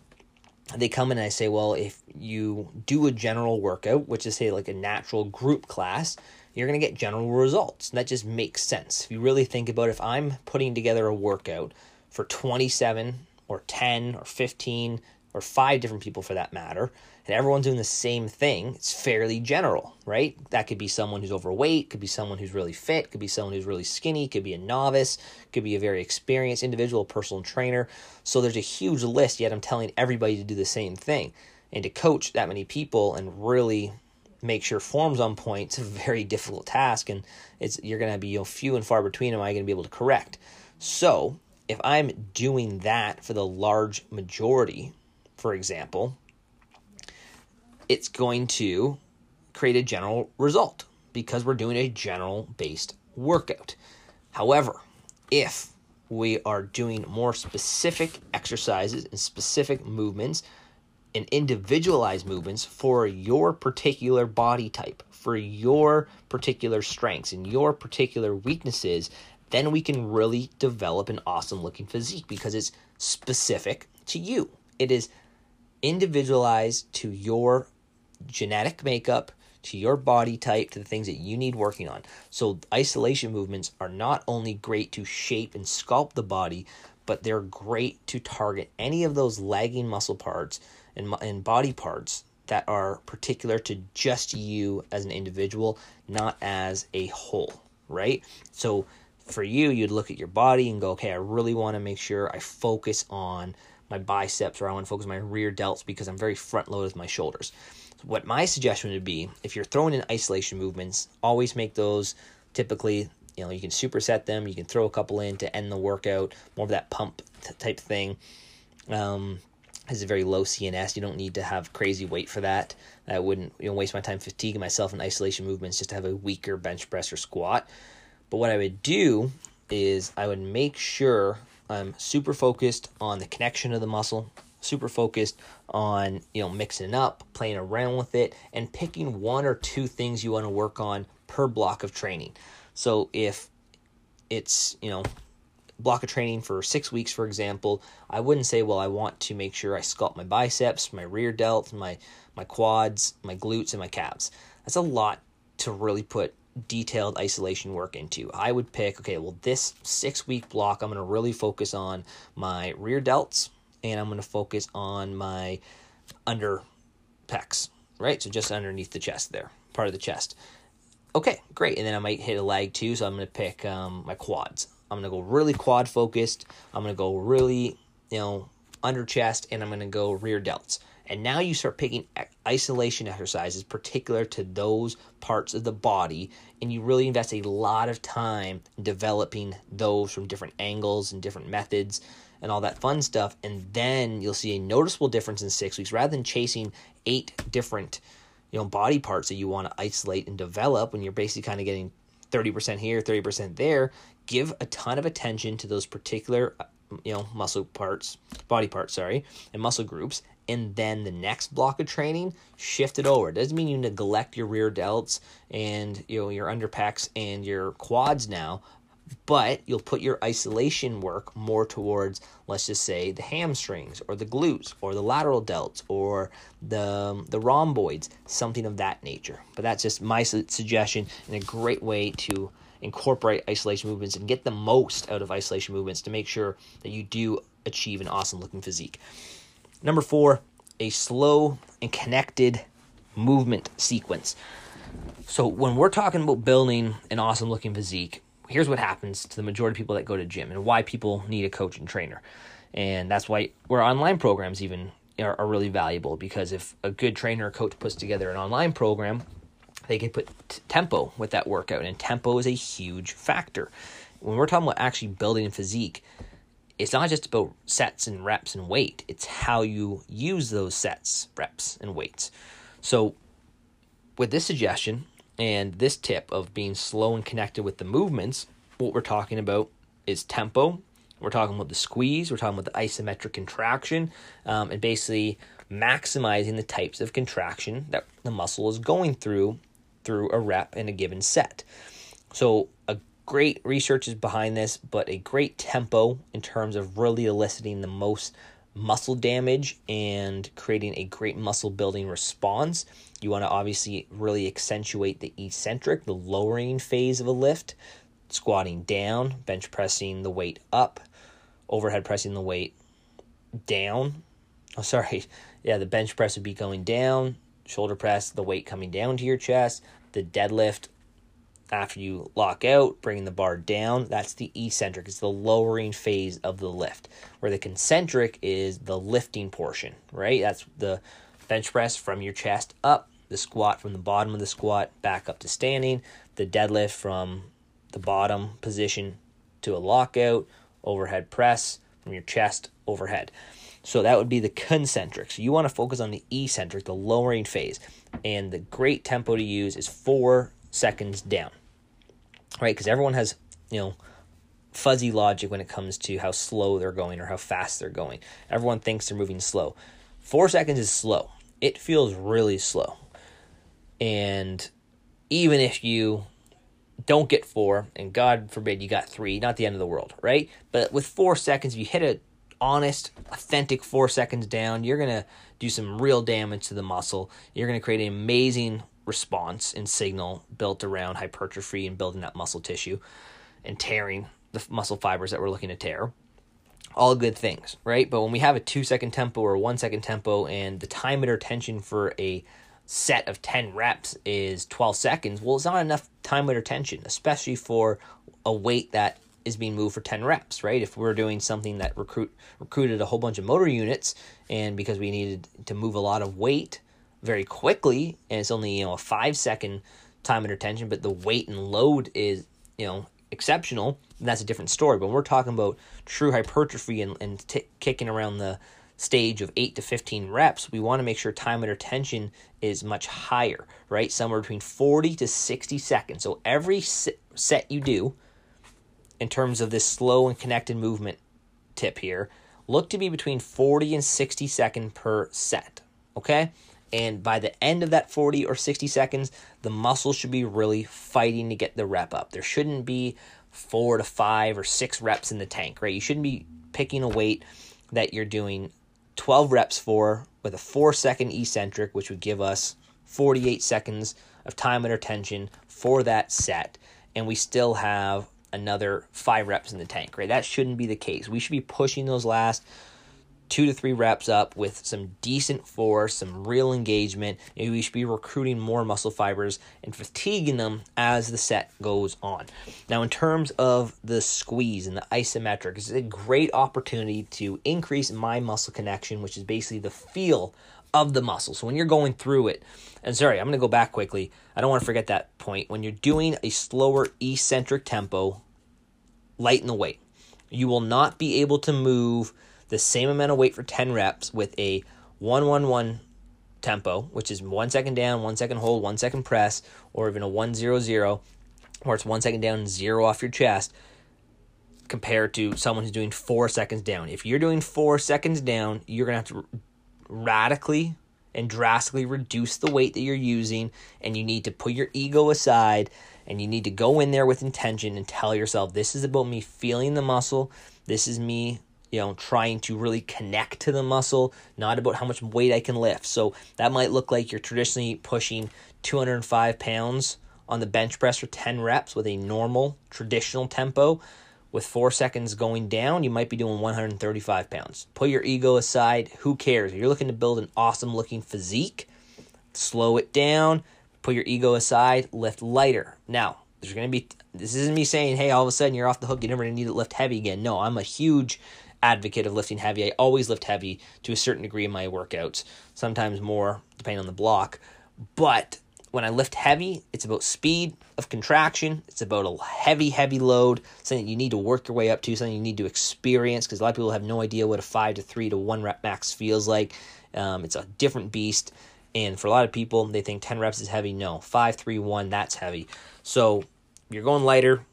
they come in and I say, well, if you do a general workout, which is say like a natural group class, you're going to get general results. That just makes sense. If you really think about it, if I'm putting together a workout for 27 or 10 or 15 or five different people for that matter, and everyone's doing the same thing, it's fairly general, right? That could be someone who's overweight, could be someone who's really fit, could be someone who's really skinny, could be a novice, could be a very experienced individual, personal trainer. So there's a huge list, yet I'm telling everybody to do the same thing. And to coach that many people and really make sure form's on point, it's a very difficult task, and it's you're gonna be you know, few and far between. Am I gonna be able to correct? So if I'm doing that for the large majority, for example, it's going to create a general result because we're doing a general based workout. However, if we are doing more specific exercises and specific movements and individualize movements for your particular body type, for your particular strengths and your particular weaknesses, then we can really develop an awesome looking physique because it's specific to you. It is individualized to your genetic makeup, to your body type, to the things that you need working on. So, isolation movements are not only great to shape and sculpt the body, but they're great to target any of those lagging muscle parts and, and body parts that are particular to just you as an individual, not as a whole, right? So, for you, you'd look at your body and go, okay, I really want to make sure I focus on my biceps or I want to focus on my rear delts because I'm very front loaded with my shoulders what my suggestion would be if you're throwing in isolation movements, always make those typically, you know, you can superset them, you can throw a couple in to end the workout, more of that pump t- type thing. Um, is a very low CNS. You don't need to have crazy weight for that. I wouldn't you know, waste my time fatiguing myself in isolation movements just to have a weaker bench press or squat. But what I would do is I would make sure I'm super focused on the connection of the muscle, super focused on you know mixing up playing around with it and picking one or two things you want to work on per block of training so if it's you know block of training for six weeks for example i wouldn't say well i want to make sure i sculpt my biceps my rear delt my my quads my glutes and my calves that's a lot to really put detailed isolation work into. I would pick, okay, well, this six week block, I'm going to really focus on my rear delts, and I'm going to focus on my under pecs, right? So just underneath the chest there, part of the chest. okay, great. And then I might hit a leg too. So I'm going to pick um, my quads. I'm to go really quad focused. I'm to go really, you know, under chest, and I'm to go rear delts. And now you start picking isolation exercises particular to those parts of the body, and you really invest a lot of time developing those from different angles and different methods and all that fun stuff. And then you'll see a noticeable difference in six weeks rather than chasing eight different you know body parts that you want to isolate and develop when you're basically kind of getting 30% here 30% there give a ton of attention to those particular uh, you know muscle parts body parts sorry and muscle groups and then the next block of training shift it over. It doesn't mean you neglect your rear delts and you know your underpecs and your quads now but you'll put your isolation work more towards let's just say the hamstrings or the glutes or the lateral delts or the um, the rhomboids something of that nature. But that's just my suggestion and a great way to incorporate isolation movements and get the most out of isolation movements to make sure that you do achieve an awesome looking physique. Number 4 a slow and connected movement sequence. So when we're talking about building an awesome looking physique here's what happens to the majority of people that go to gym and why people need a coach and trainer. And that's why where online programs even are, are really valuable because if a good trainer or coach puts together an online program, they can put t- tempo with that workout, and tempo is a huge factor. When we're talking about actually building physique, it's not just about sets and reps and weight, it's how you use those sets, reps, and weights. So, with this suggestion, and this tip of being slow and connected with the movements, what we're talking about is tempo. We're talking about the squeeze. We're talking about the isometric contraction, um, and basically maximizing the types of contraction that the muscle is going through through a rep in a given set. So a great research is behind this, but a great tempo in terms of really eliciting the most muscle damage and creating a great muscle building response. You want to obviously really accentuate the eccentric, the lowering phase of a lift, squatting down, bench pressing the weight up, overhead pressing the weight down. Oh, [laughs] sorry. Yeah, the bench press would be going down, shoulder press, the weight coming down to your chest, the deadlift after you lock out, bringing the bar down, that's the eccentric. It's the lowering phase of the lift. Where the concentric is the lifting portion, right? That's the bench press from your chest up, the squat from the bottom of the squat back up to standing, the deadlift from the bottom position to a lockout, overhead press from your chest overhead. So that would be the concentric. So you want to focus on the eccentric, the lowering phase. And the great tempo to use is four seconds down right? Because everyone has, you know, fuzzy logic when it comes to how slow they're going or how fast they're going. Everyone thinks they're moving slow. Four seconds is slow. It feels really slow. And even if you don't get four, and God forbid you got three, not the end of the world, right? But with four seconds, if you hit a honest, authentic four seconds down, you're gonna do some real damage to the muscle. You're gonna create an amazing response and signal built around hypertrophy and building that muscle tissue and tearing the muscle fibers that we're looking to tear. All good things, right? But when we have a two second tempo or one second tempo and the time under tension for a set of 10 reps is 12 seconds, well, it's not enough time under tension, especially for a weight that is being moved for 10 reps, right? If we're doing something that recruit recruited a whole bunch of motor units and because we needed to move a lot of weight very quickly, and it's only you know a five second time under tension, but the weight and load is you know exceptional. That's a different story. But when we're talking about true hypertrophy and, and t- kicking around the stage of 8 to 15 reps, we want to make sure time under tension is much higher, right? Somewhere between 40 to 60 seconds. So every set you do, in terms of this slow and connected movement tip here, look to be between 40 and 60 second per set, okay? And by the end of that 40 or 60 seconds, the muscle should be really fighting to get the rep up. There shouldn't be four to five or six reps in the tank, right? You shouldn't be picking a weight that you're doing 12 reps for with a four second eccentric, which would give us 48 seconds of time under tension for that set. And we still have another five reps in the tank, right? That shouldn't be the case. We should be pushing those last two to three reps up with some decent force, some real engagement. Maybe we should be recruiting more muscle fibers and fatiguing them as the set goes on. Now, in terms of the squeeze and the isometric, it's a great opportunity to increase my muscle connection, which is basically the feel of the muscle. So when you're going through it, and sorry, I'm going to go back quickly. I don't want to forget that point. When you're doing a slower eccentric tempo, lighten the weight. You will not be able to move the same amount of weight for 10 reps with a 111 tempo, which is one second down, one second hold, one second press, or even a 100, where it's one second down, zero off your chest, compared to someone who's doing four seconds down. If you're doing four seconds down, you're going to have to radically and drastically reduce the weight that you're using, and you need to put your ego aside and you need to go in there with intention and tell yourself this is about me feeling the muscle. This is me, you know, trying to really connect to the muscle, not about how much weight I can lift. So that might look like you're traditionally pushing 205 pounds on the bench press for 10 reps with a normal traditional tempo. With four seconds going down, you might be doing 135 pounds. Put your ego aside. Who cares? If you're looking to build an awesome looking physique, slow it down, put your ego aside, lift lighter. Now, there's going to be, this isn't me saying, hey, all of a sudden you're off the hook, you're never to need to lift heavy again. No, I'm a huge advocate of lifting heavy. I always lift heavy to a certain degree in my workouts, sometimes more, depending on the block. But when I lift heavy, it's about speed of contraction. It's about a heavy, heavy load, something you need to work your way up to, something you need to experience because a lot of people have no idea what a five to three to one rep max feels like. Um, it's a different beast. And for a lot of people, they think 10 reps is heavy. No, 5, 3, 1, that's heavy. So you're going lighter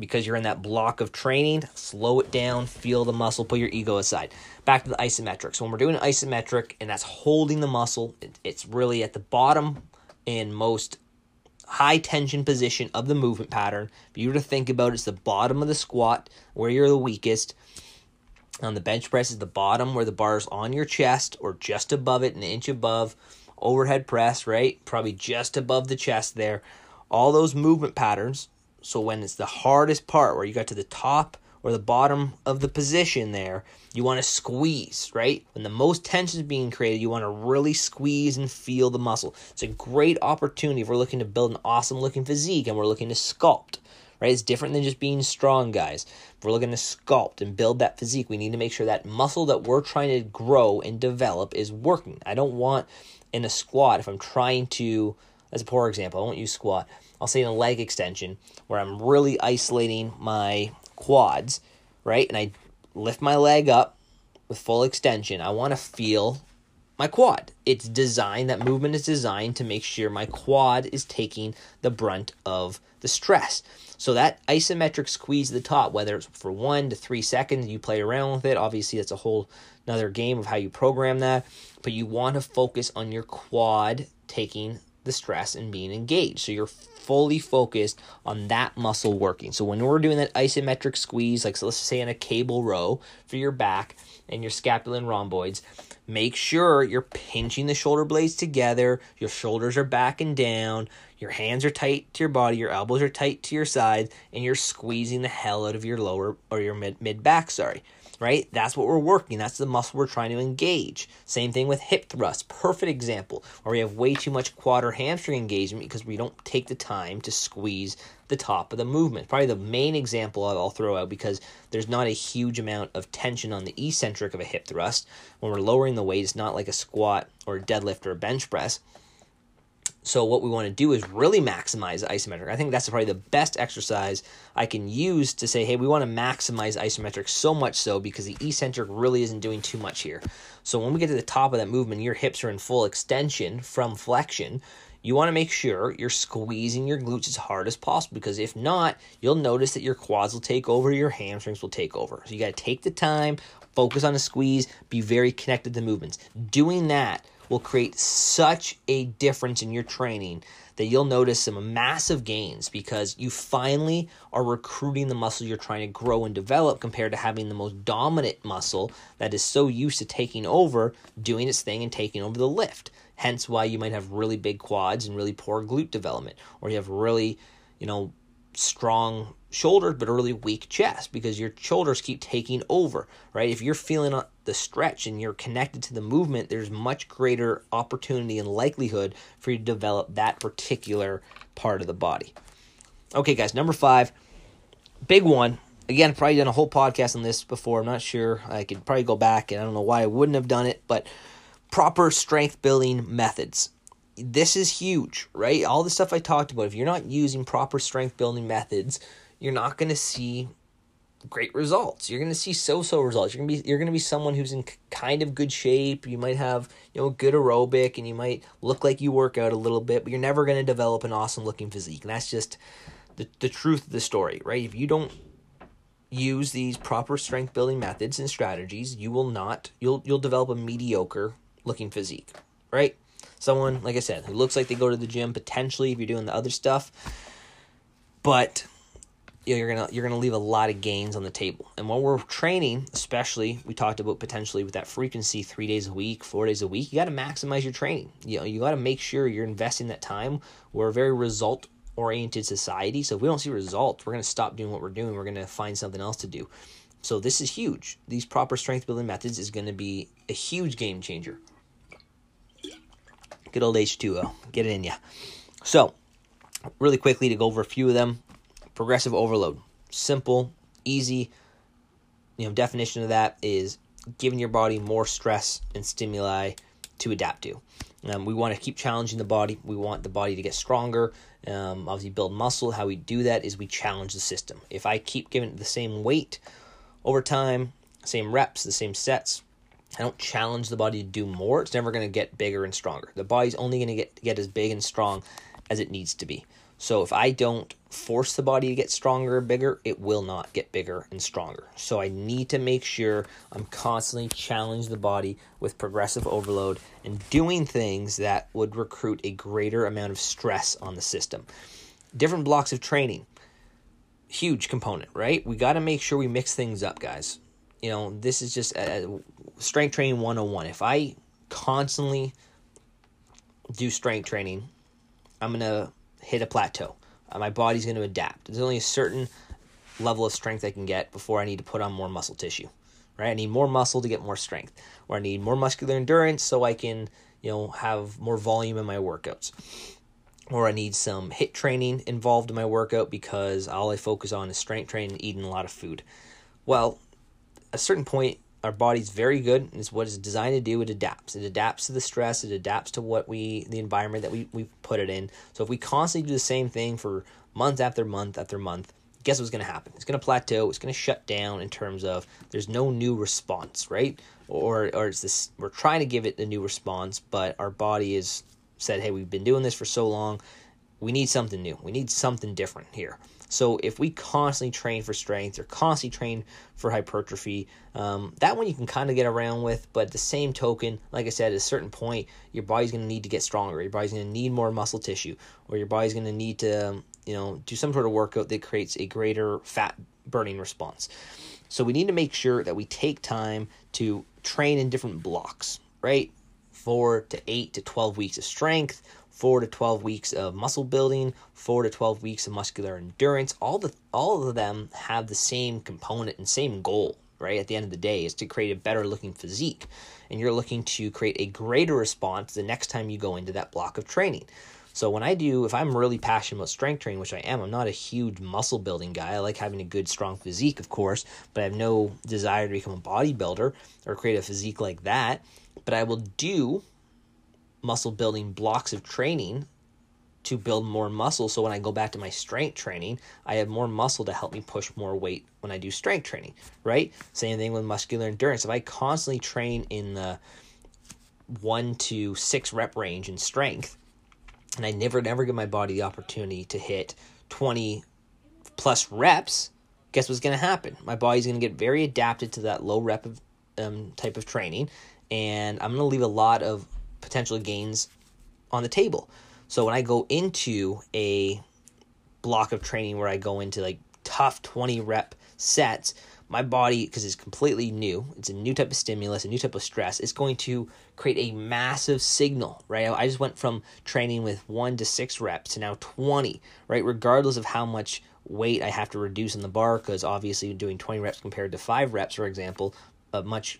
because you're in that block of training. Slow it down, feel the muscle, put your ego aside. Back to the isometric. So when we're doing an isometric and that's holding the muscle, it's really at the bottom and most high tension position of the movement pattern. If you were to think about it, it's the bottom of the squat where you're the weakest. On the bench press is the bottom where the bar is on your chest or just above it, an inch above overhead press, right? Probably just above the chest there. All those movement patterns. So when it's the hardest part where you got to the top or the bottom of the position there, you want to squeeze, right? When the most tension is being created, you want to really squeeze and feel the muscle. It's a great opportunity if we're looking to build an awesome looking physique and we're looking to sculpt, right? It's different than just being strong, guys. If we're looking to sculpt and build that physique, we need to make sure that muscle that we're trying to grow and develop is working. I don't want in a squat, if I'm trying to, as a poor example, I won't use squat, I'll say in a leg extension where I'm really isolating my quads, right? And I lift my leg up with full extension. I want to feel my quad. It's designed, that movement is designed to make sure my quad is taking the brunt of the stress. So that isometric squeeze at the top, whether it's for one to three seconds, you play around with it. Obviously, that's a whole another game of how you program that. But you want to focus on your quad taking the stress and being engaged. So you're fully focused on that muscle working. So when we're doing that isometric squeeze, like so let's say in a cable row for your back and your scapula and rhomboids, make sure you're pinching the shoulder blades together, your shoulders are back and down, your hands are tight to your body, your elbows are tight to your sides, and you're squeezing the hell out of your lower or your mid mid back, sorry. Right? That's what we're working. That's the muscle we're trying to engage. Same thing with hip thrust. Perfect example where we have way too much quad or hamstring engagement because we don't take the time to squeeze the top of the movement. Probably the main example I'll throw out because there's not a huge amount of tension on the eccentric of a hip thrust. When we're lowering the weight, it's not like a squat or a deadlift or a bench press so what we want to do is really maximize isometric. I think that's probably the best exercise I can use to say, hey, we want to maximize isometric so much so because the eccentric really isn't doing too much here. So when we get to the top of that movement, your hips are in full extension from flexion. You want to make sure you're squeezing your glutes as hard as possible because if not, you'll notice that your quads will take over, your hamstrings will take over. So you got to take the time, focus on the squeeze, be very connected to movements. Doing that will create such a difference in your training that you'll notice some massive gains because you finally are recruiting the muscle you're trying to grow and develop compared to having the most dominant muscle that is so used to taking over, doing its thing, and taking over the lift. Hence why you might have really big quads and really poor glute development, or you have really, you know, strong shoulders, but a really weak chest because your shoulders keep taking over, right? If you're feeling the stretch and you're connected to the movement, there's much greater opportunity and likelihood for you to develop that particular part of the body. Okay, guys, number five, big one. Again, probably done a whole podcast on this before. I'm not sure. I could probably go back, and I don't know why I wouldn't have done it, but proper strength building methods this is huge, right? All the stuff I talked about, if you're not using proper strength building methods, you're not going to see great results. You're going to see so-so results. You're going to be you're going to be someone who's in kind of good shape. You might have, you know, good aerobic and you might look like you work out a little bit, but you're never going to develop an awesome looking physique. And that's just the the truth of the story, right? If you don't use these proper strength building methods and strategies, you will not you'll you'll develop a mediocre looking physique, right? Someone, like I said, who looks like they go to the gym potentially if you're doing the other stuff, but you're gonna you're gonna leave a lot of gains on the table. And when we're training, especially we talked about potentially with that frequency, three days a week, four days a week, you got to maximize your training. You know, you got to make sure you're investing that time. We're a very result oriented society, so if we don't see results, we're gonna stop doing what we're doing. We're gonna find something else to do. So this is huge. These proper strength building methods is to be a huge game changer. Good old H2O. Get it in ya. So, really quickly to go over a few of them progressive overload. Simple, easy. You know, definition of that is giving your body more stress and stimuli to adapt to. Um, we want to keep challenging the body. We want the body to get stronger. Um, obviously, build muscle. How we do that is we challenge the system. If I keep giving it the same weight over time, same reps, the same sets, I don't challenge the body to do more. It's never going to get bigger and stronger. The body's only going to get get as big and strong as it needs to be. So if I don't force the body to get stronger bigger, it will not get bigger and stronger. So I need to make sure I'm constantly challenging the body with progressive overload and doing things that would recruit a greater amount of stress on the system. Different blocks of training. Huge component, right? We got to make sure we mix things up, guys. You know, this is just a strength training 101. If I constantly do strength training, I'm going to hit a plateau. Uh, my body's going to adapt. There's only a certain level of strength I can get before I need to put on more muscle tissue. Right? I need more muscle to get more strength, or I need more muscular endurance so I can, you know, have more volume in my workouts. Or I need some HIIT training involved in my workout because all I focus on is strength training and eating a lot of food. Well, a certain point, our body's very good. And it's what it's designed to do. It adapts. It adapts to the stress. It adapts to what we, the environment that we, we put it in. So if we constantly do the same thing for month after month after month, guess what's going to happen? It's going to plateau. It's going to shut down in terms of there's no new response, right? Or, or it's this, we're trying to give it a new response, but our body is said, hey, we've been doing this for so long. We need something new. We need something different here. So if we constantly train for strength or constantly train for hypertrophy, um, that one you can kind of get around with. But the same token, like I said, at a certain point, your body's going to need to get stronger. Your body's going to need more muscle tissue, or your body's going to need to, um, you know, do some sort of workout that creates a greater fat burning response. So we need to make sure that we take time to train in different blocks, right? Four to eight to 12 weeks of strength, four to 12 weeks of muscle building, four to 12 weeks of muscular endurance. All the all of them have the same component and same goal, right? At the end of the day is to create a better looking physique. And you're looking to create a greater response the next time you go into that block of training. So when I do, if I'm really passionate about strength training, which I am, I'm not a huge muscle building guy. I like having a good, strong physique, of course, but I have no desire to become a bodybuilder or create a physique like that. But I will do muscle building blocks of training to build more muscle. So when I go back to my strength training, I have more muscle to help me push more weight when I do strength training, right? Same thing with muscular endurance. If I constantly train in the one to six rep range in strength, and I never, never give my body the opportunity to hit 20 plus reps, guess what's going to happen? My body's going to get very adapted to that low rep of, um, type of training, and I'm going to leave a lot of potential gains on the table. So when I go into a block of training where I go into like tough 20 rep sets, my body, because it's completely new, it's a new type of stimulus, a new type of stress, it's going to create a massive signal, right? I just went from training with one to six reps to now 20, right? Regardless of how much weight I have to reduce in the bar, because obviously doing 20 reps compared to five reps, for example, a much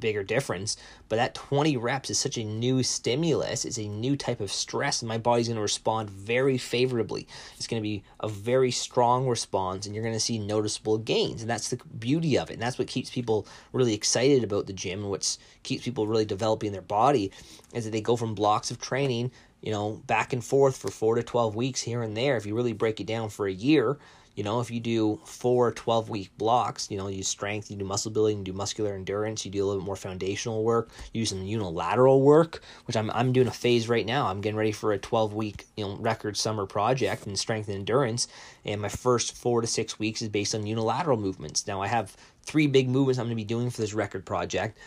bigger difference. But that 20 reps is such a new stimulus. It's a new type of stress, and my body's going to respond very favorably. It's going to be a very strong response, and you're going to see noticeable gains. And that's the beauty of it. And that's what keeps people really excited about the gym, and what keeps people really developing their body is that they go from blocks of training, you know, back and forth for four to 12 weeks here and there. If you really break it down for a year, you know, if you do four 12 week blocks, you know, you strength, you do muscle building, you do muscular endurance, you do a little bit more foundational work, you do some unilateral work, which I'm, I'm doing a phase right now. I'm getting ready for a 12 week, you know, record summer project in strength and endurance. And my first four to six weeks is based on unilateral movements. Now I have three big movements I'm going to be doing for this record project.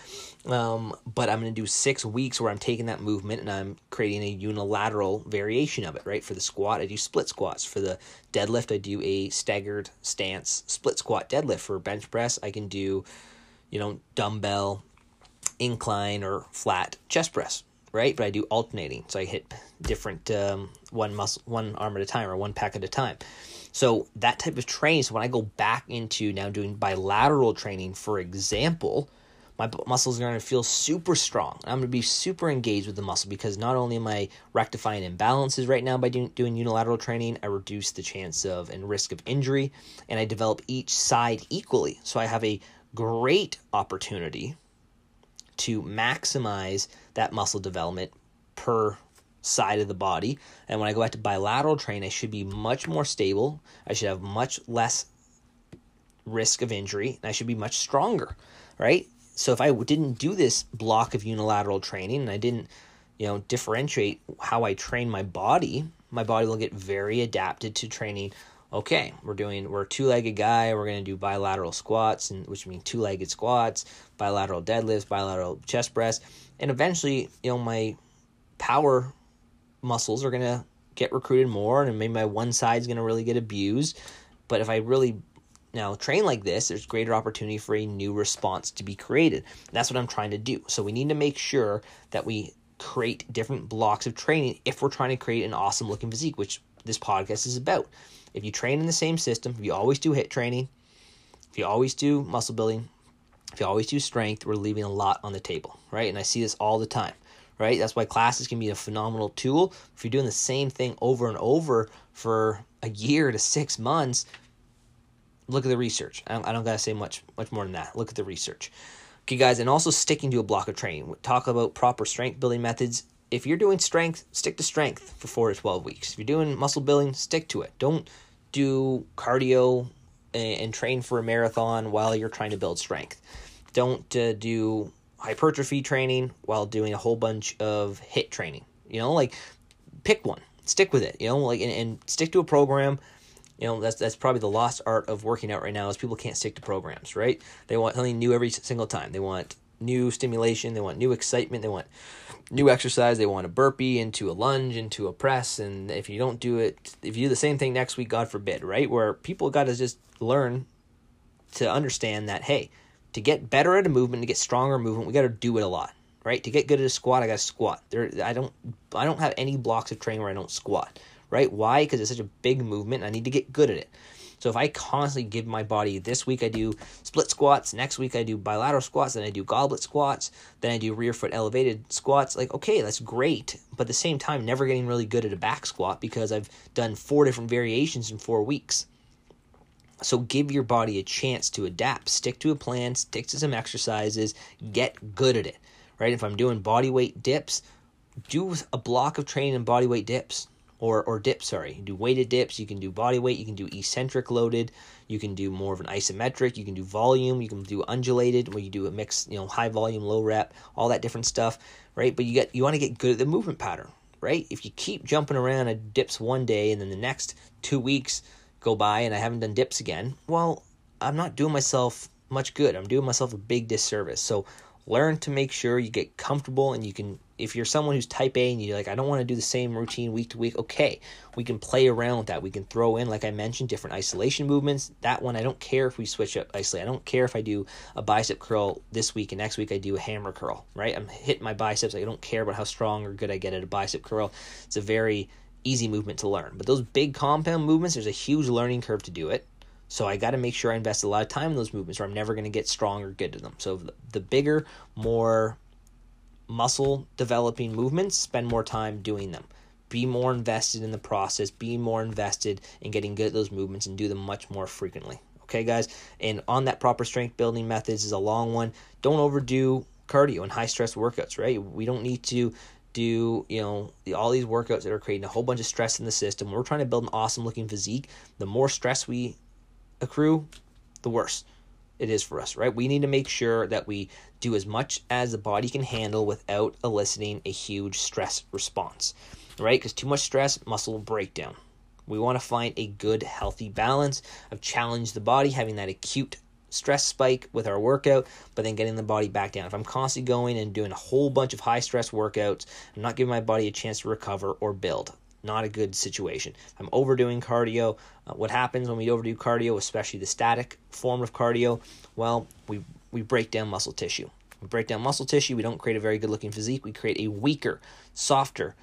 Um, but I'm going to do six weeks where I'm taking that movement and I'm creating a unilateral variation of it, right? For the squat, I do split squats. For the deadlift, I do a staggered stance split squat deadlift. For bench press, I can do, you know, dumbbell, incline, or flat chest press, right? But I do alternating. So I hit different um, one muscle, one arm at a time or one pack at a time. So that type of training. So when I go back into now doing bilateral training, for example, my muscles are going to feel super strong. I'm going to be super engaged with the muscle because not only am I rectifying imbalances right now by doing, doing unilateral training, I reduce the chance of and risk of injury, and I develop each side equally. So I have a great opportunity to maximize that muscle development per side of the body. And when I go back to bilateral train, I should be much more stable. I should have much less risk of injury, and I should be much stronger, right? So if I didn't do this block of unilateral training and I didn't, you know, differentiate how I train my body, my body will get very adapted to training. Okay, we're doing we're two-legged guy. We're going to do bilateral squats, and which means two-legged squats, bilateral deadlifts, bilateral chest press, and eventually, you know, my power muscles are going to get recruited more and maybe my one side is going to really get abused. But if i really now train like this there's greater opportunity for a new response to be created. That's what i'm trying to do. So we need to make sure that we create different blocks of training if we're trying to create an awesome looking physique which this podcast is about. If you train in the same system if you always do HIIT training if you always do muscle building if you always do strength we're leaving a lot on the table right? And i see this all the time right? That's why classes can be a phenomenal tool. If you're doing the same thing over and over for a year to six months, look at the research. I don't, I don't gotta say much much more than that. Look at the research. Okay, guys, and also sticking to a block of training. Talk about proper strength building methods. If you're doing strength, stick to strength for four to twelve weeks. If you're doing muscle building, stick to it. Don't do cardio and, and train for a marathon while you're trying to build strength. Don't uh, do hypertrophy training while doing a whole bunch of HIIT training. You know, like pick one, stick with it. You know, like and, and stick to a program. You know, that's that's probably the lost art of working out right now is people can't stick to programs. Right? They want something new every single time. They want new stimulation. They want new excitement. They want new exercise. They want a burpee into a lunge into a press. And if you don't do it, if you do the same thing next week, God forbid, right? Where people got to just learn to understand that hey to get better at a movement, to get stronger movement, we got to do it a lot, right? To get good at a squat, I got to squat. There, I don't, I don't have any blocks of training where I don't squat, right? Why? Because it's such a big movement. I need to get good at it. So if I constantly give my body this week I do split squats, next week I do bilateral squats, then I do goblet squats, then I do rear foot elevated squats, like okay, that's great, but at the same time never getting really good at a back squat because I've done four different variations in 4 weeks. So give your body a chance to adapt. Stick to a plan, stick to some exercises, get good at it. Right? If I'm doing body weight dips, do a block of training in body weight dips or or dips, sorry. You do weighted dips, you can do body weight, you can do eccentric loaded, you can do more of an isometric, you can do volume, you can do undulated, where you do a mix, you know, high volume, low rep, all that different stuff, right? But you get you want to get good at the movement pattern, right? If you keep jumping around at dips one day and then the next two weeks go by and I haven't done dips again, well, I'm not doing myself much good. I'm doing myself a big disservice. So learn to make sure you get comfortable and you can if you're someone who's type A and you're like, I don't want to do the same routine week to week, okay, we can play around with that. We can throw in, like I mentioned, different isolation movements. That one, I don't care if we switch up isolate. I don't care if I do a bicep curl this week and next week I do a hammer curl, right? I'm hitting my biceps. I don't care about how strong or good I get at a bicep curl. It's a very easy movement to learn. But those big compound movements, there's a huge learning curve to do it. So I got to make sure I invest a lot of time in those movements, or I'm never going to get strong or good at them. So the bigger, more muscle developing movements, spend more time doing them. Be more invested in the process, be more invested in getting good at those movements and do them much more frequently. Okay, guys? And on that proper strength building methods is a long one. Don't overdo cardio and high stress workouts, right? We don't need to do, you know, all these workouts that are creating a whole bunch of stress in the system. We're trying to build an awesome looking physique. The more stress we accrue, the worse it is for us, right? We need to make sure that we do as much as the body can handle without eliciting a huge stress response, right? Because too much stress, muscle breakdown. We want to find a good, healthy balance of challenge the body, having that acute stress spike with our workout, but then getting the body back down. If I'm constantly going and doing a whole bunch of high stress workouts, I'm not giving my body a chance to recover or build not a good situation. I'm overdoing cardio. Uh, what happens when we overdo cardio, especially the static form of cardio? Well, we we break down muscle tissue. We break down muscle tissue. We don't create a very good looking physique. We create a weaker, softer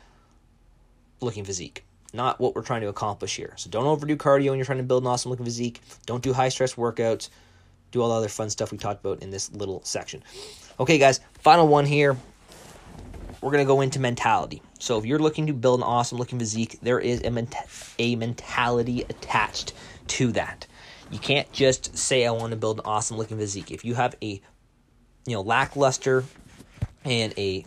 looking physique. Not what we're trying to accomplish here. So don't overdo cardio when you're trying to build an awesome looking physique. Don't do high stress workouts. Do all the other fun stuff we talked about in this little section. Okay, guys, final one here we're going to go into mentality. So if you're looking to build an awesome looking physique, there is a, ment- a mentality attached to that. You can't just say I want to build an awesome looking physique. If you have a you know lackluster and a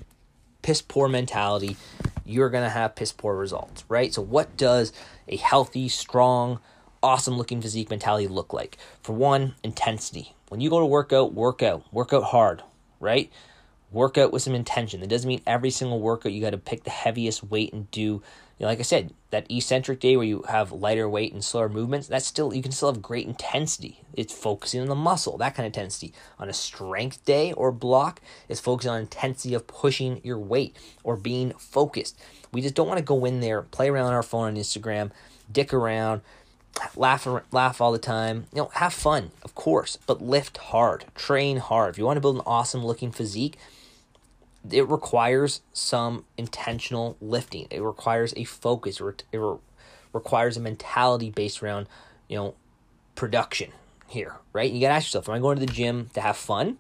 piss poor mentality, you're going to have piss poor results, right? So what does a healthy, strong, awesome looking physique mentality look like? For one, intensity. When you go to work out, work out, work out hard, right? workout with some intention. That doesn't mean every single workout you got to pick the heaviest weight and do. You know, like I said, that eccentric day where you have lighter weight and slower movements, that's still you can still have great intensity. It's focusing on the muscle, that kind of intensity. On a strength day or block, it's focusing on intensity of pushing your weight or being focused. We just don't want to go in there, play around on our phone on Instagram, dick around, laugh laugh all the time. You know, have fun, of course, but lift hard, train hard. If you want to build an awesome looking physique, it requires some intentional lifting. It requires a focus. It re- requires a mentality based around, you know, production here, right? You got to ask yourself, am I going to the gym to have fun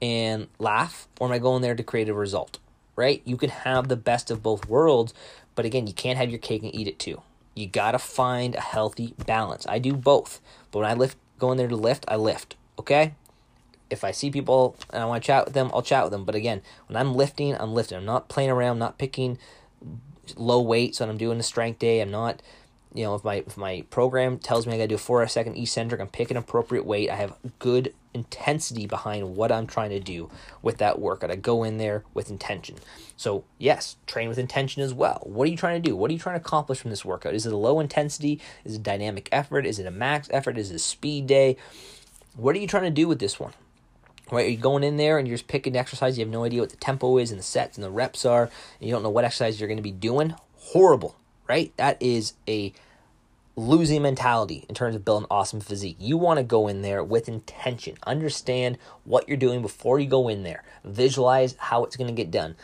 and laugh or am I going there to create a result, right? You can have the best of both worlds, but again, you can't have your cake and eat it too. You got to find a healthy balance. I do both, but when I lift, go in there to lift, I lift, okay? if I see people and I want to chat with them, I'll chat with them. But again, when I'm lifting, I'm lifting. I'm not playing around, I'm not picking low weights when I'm doing a strength day. I'm not, you know, if my if my program tells me I got to do a four second eccentric, I'm picking appropriate weight. I have good intensity behind what I'm trying to do with that workout. I go in there with intention. So yes, train with intention as well. What are you trying to do? What are you trying to accomplish from this workout? Is it a low intensity? Is it dynamic effort? Is it a max effort? Is it a speed day? What are you trying to do with this one? right? Are You're going in there and you're just picking exercise. You have no idea what the tempo is and the sets and the reps are. And you don't know what exercise you're going to be doing. Horrible, right? That is a losing mentality in terms of building awesome physique. You want to go in there with intention. Understand what you're doing before you go in there. Visualize how it's going to get done.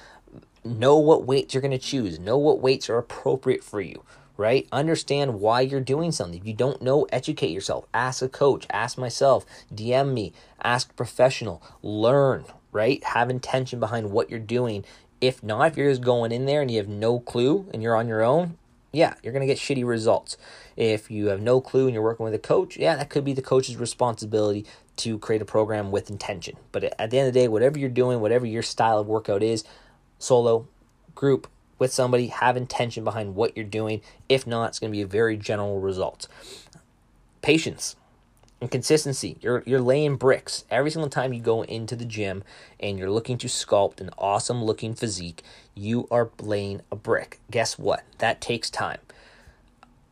Know what weights you're going to choose. Know what weights are appropriate for you right? Understand why you're doing something. If you don't know, educate yourself. Ask a coach, ask myself, DM me, ask a professional, learn, right? Have intention behind what you're doing. If not, if you're just going in there and you have no clue and you're on your own, yeah, you're going to get shitty results. If you have no clue and you're working with a coach, yeah, that could be the coach's responsibility to create a program with intention. But at the end of the day, whatever you're doing, whatever your style of workout is, solo, group, with somebody, have intention behind what you're doing. If not, it's going to be a very general result. Patience and consistency. You're you're laying bricks every single time you go into the gym and you're looking to sculpt an awesome looking physique. You are laying a brick. Guess what? That takes time.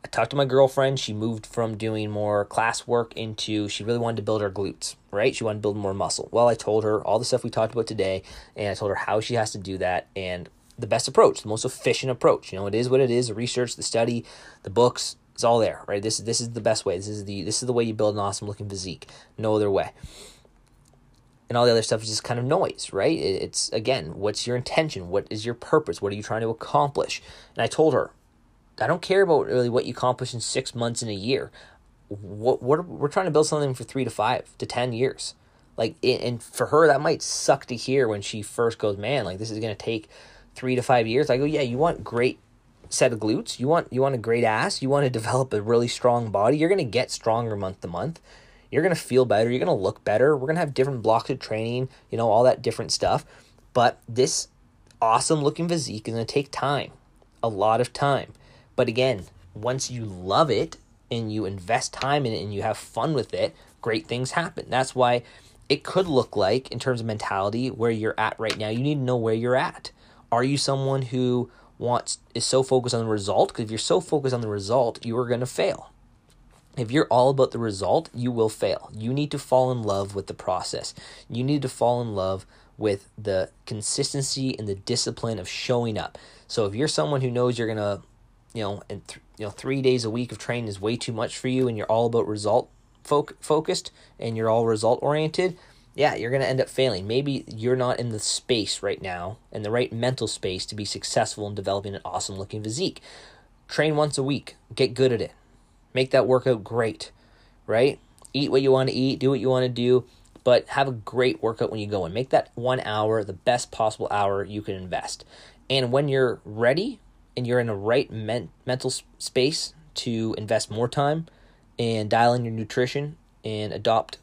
I talked to my girlfriend. She moved from doing more class work into she really wanted to build her glutes, right? She wanted to build more muscle. Well, I told her all the stuff we talked about today, and I told her how she has to do that and the best approach, the most efficient approach. You know, it is what it is. The research, the study, the books, it's all there, right? This is this is the best way. This is the this is the way you build an awesome looking physique. No other way. And all the other stuff is just kind of noise, right? It's again, what's your intention? What is your purpose? What are you trying to accomplish? And I told her, I don't care about really what you accomplish in six months in a year. What what we're trying to build something for three to five to ten years. Like and for her that might suck to hear when she first goes, man, like this is gonna take three to five years. I go, yeah, you want great set of glutes, you want you want a great ass, you want to develop a really strong body. You're gonna get stronger month to month. You're gonna feel better. You're gonna look better. We're gonna have different blocks of training. You know all that different stuff. But this awesome looking physique is gonna take time, a lot of time. But again, once you love it and you invest time in it and you have fun with it, great things happen. That's why it could look like, in terms of mentality, where you're at right now. You need to know where you're at. Are you someone who wants is so focused on the result? Because if you're so focused on the result, you are going to fail. If you're all about the result, you will fail. You need to fall in love with the process. You need to fall in love with the consistency and the discipline of showing up. So if you're someone who knows you're going to you know, and th- you know, three days a week of training is way too much for you, and you're all about result fo- focused, and you're all result oriented, yeah, you're gonna end up failing. Maybe you're not in the space right now, in the right mental space to be successful in developing an awesome looking physique. Train once a week, get good at it, make that workout great, right? Eat what you want to eat, do what you want to do, but have a great workout when you go in. Make that one hour the best possible hour you can invest. And when you're ready, and you're in the right men- mental space to invest more time and dial in your nutrition and adopt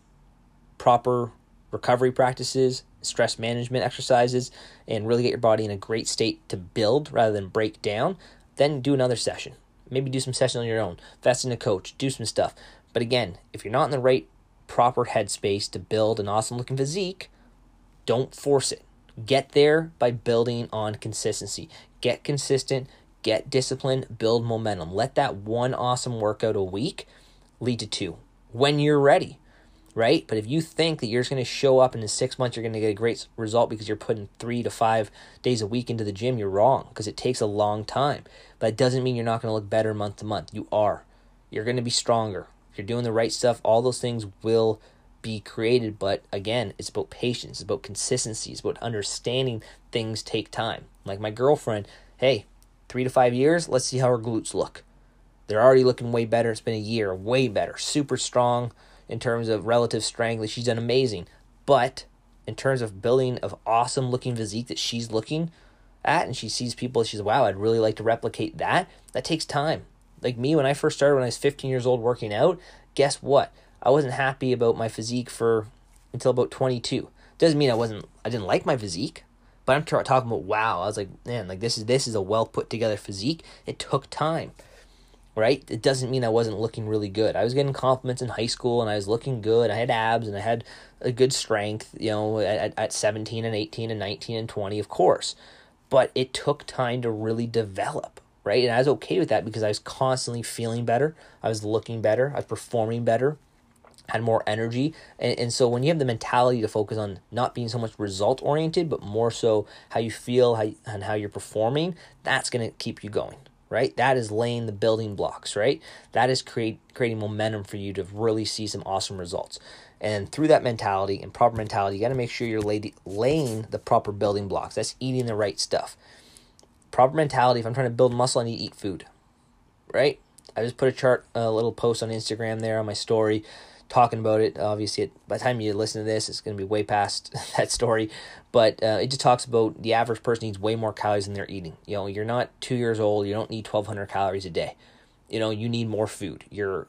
proper recovery practices, stress management exercises, and really get your body in a great state to build rather than break down, then do another session. Maybe do some sessions on your own, invest in a coach, do some stuff. But again, if you're not in the right proper headspace to build an awesome looking physique, don't force it. Get there by building on consistency. Get consistent, get disciplined, build momentum. Let that one awesome workout a week lead to two when you're ready, right? But if you think that you're just going to show up and in six months you're going to get a great result because you're putting three to five days a week into the gym, you're wrong because it takes a long time. But it doesn't mean you're not going to look better month to month. You are. You're going to be stronger. If you're doing the right stuff, all those things will be created. But again, it's about patience, it's about consistency, it's about understanding things take time. Like my girlfriend, hey, three to five years, let's see how her glutes look. They're already looking way better. It's been a year, way better. Super strong in terms of relative strength. She's done amazing. But in terms of building of awesome looking physique that she's looking at and she sees people, she's wow, I'd really like to replicate that. That takes time. Like me, when I first started when I was 15 years old working out, guess what? I wasn't happy about my physique for until about 22. Doesn't mean I wasn't I didn't like my physique. But I'm talking about wow. I was like, man, like this is this is a well put together physique. It took time, right? It doesn't mean I wasn't looking really good. I was getting compliments in high school, and I was looking good. I had abs, and I had a good strength. You know, at at 17 and 18 and 19 and 20, of course. But it took time to really develop, right? And I was okay with that because I was constantly feeling better. I was looking better. I was performing better had more energy. And, and so when you have the mentality to focus on not being so much result oriented, but more so how you feel how, and how you're performing, that's going to keep you going, right? That is laying the building blocks, right? That is create, creating momentum for you to really see some awesome results. And through that mentality and proper mentality, you got to make sure you're lay, laying the proper building blocks. That's eating the right stuff. Proper mentality, if I'm trying to build muscle, I need to eat food, right? I just put a chart, a little post on Instagram there on my story talking about it. Obviously, it, by the time you listen to this, it's going to be way past [laughs] that story. But uh, it just talks about the average person needs way more calories than they're eating. You know, you're not two years old. You don't need 1,200 calories a day. You know, you need more food. You're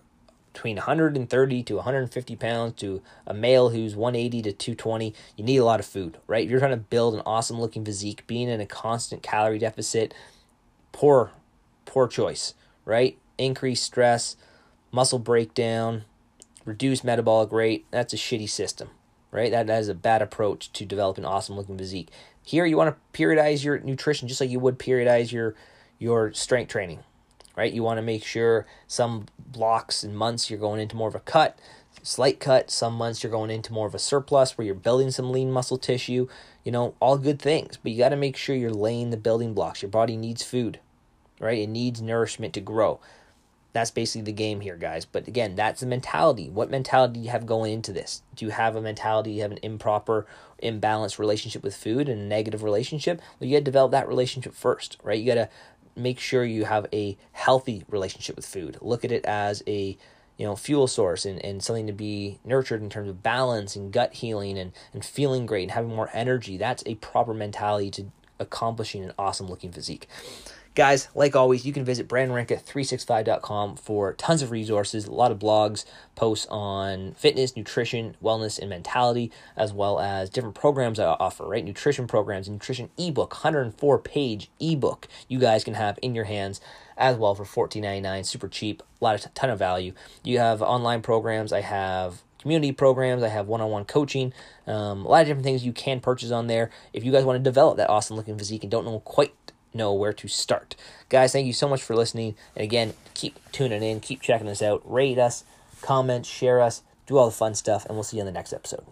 between 130 to 150 pounds to a male who's 180 to 220 you need a lot of food right if you're trying to build an awesome looking physique being in a constant calorie deficit poor poor choice right increased stress muscle breakdown reduced metabolic rate, that's a shitty system, right? That, that is a bad approach to develop an awesome looking physique. Here, you want to periodize your nutrition just like you would periodize your your strength training, right? You want to make sure some blocks and months you're going into more of a cut, slight cut. Some months you're going into more of a surplus where you're building some lean muscle tissue. You know, all good things, but you got to make sure you're laying the building blocks. Your body needs food, right? It needs nourishment to grow. That's basically the game here, guys. But again, that's the mentality. What mentality do you have going into this? Do you have a mentality, you have an improper, imbalanced relationship with food and a negative relationship? Well, you got to develop that relationship first, right? You got to make sure you have a healthy relationship with food. Look at it as a you know fuel source and, and something to be nurtured in terms of balance and gut healing and, and feeling great and having more energy that's a proper mentality to accomplishing an awesome looking physique Guys, like always, you can visit brandonranka365.com for tons of resources, a lot of blogs, posts on fitness, nutrition, wellness, and mentality, as well as different programs I offer, right? Nutrition programs, nutrition ebook, 104 page ebook you guys can have in your hands as well for $14.99, super cheap, a lot of ton of value. You have online programs, I have community programs. I have one on one coaching, um, a lot of different things you can purchase on there. If you guys want to develop that awesome looking physique and don't know quite know where to start. Guys, thank you so much for listening. And again, keep tuning in, keep checking us out, rate us, comment, share us, do all the fun stuff, and we'll see you in the next episode.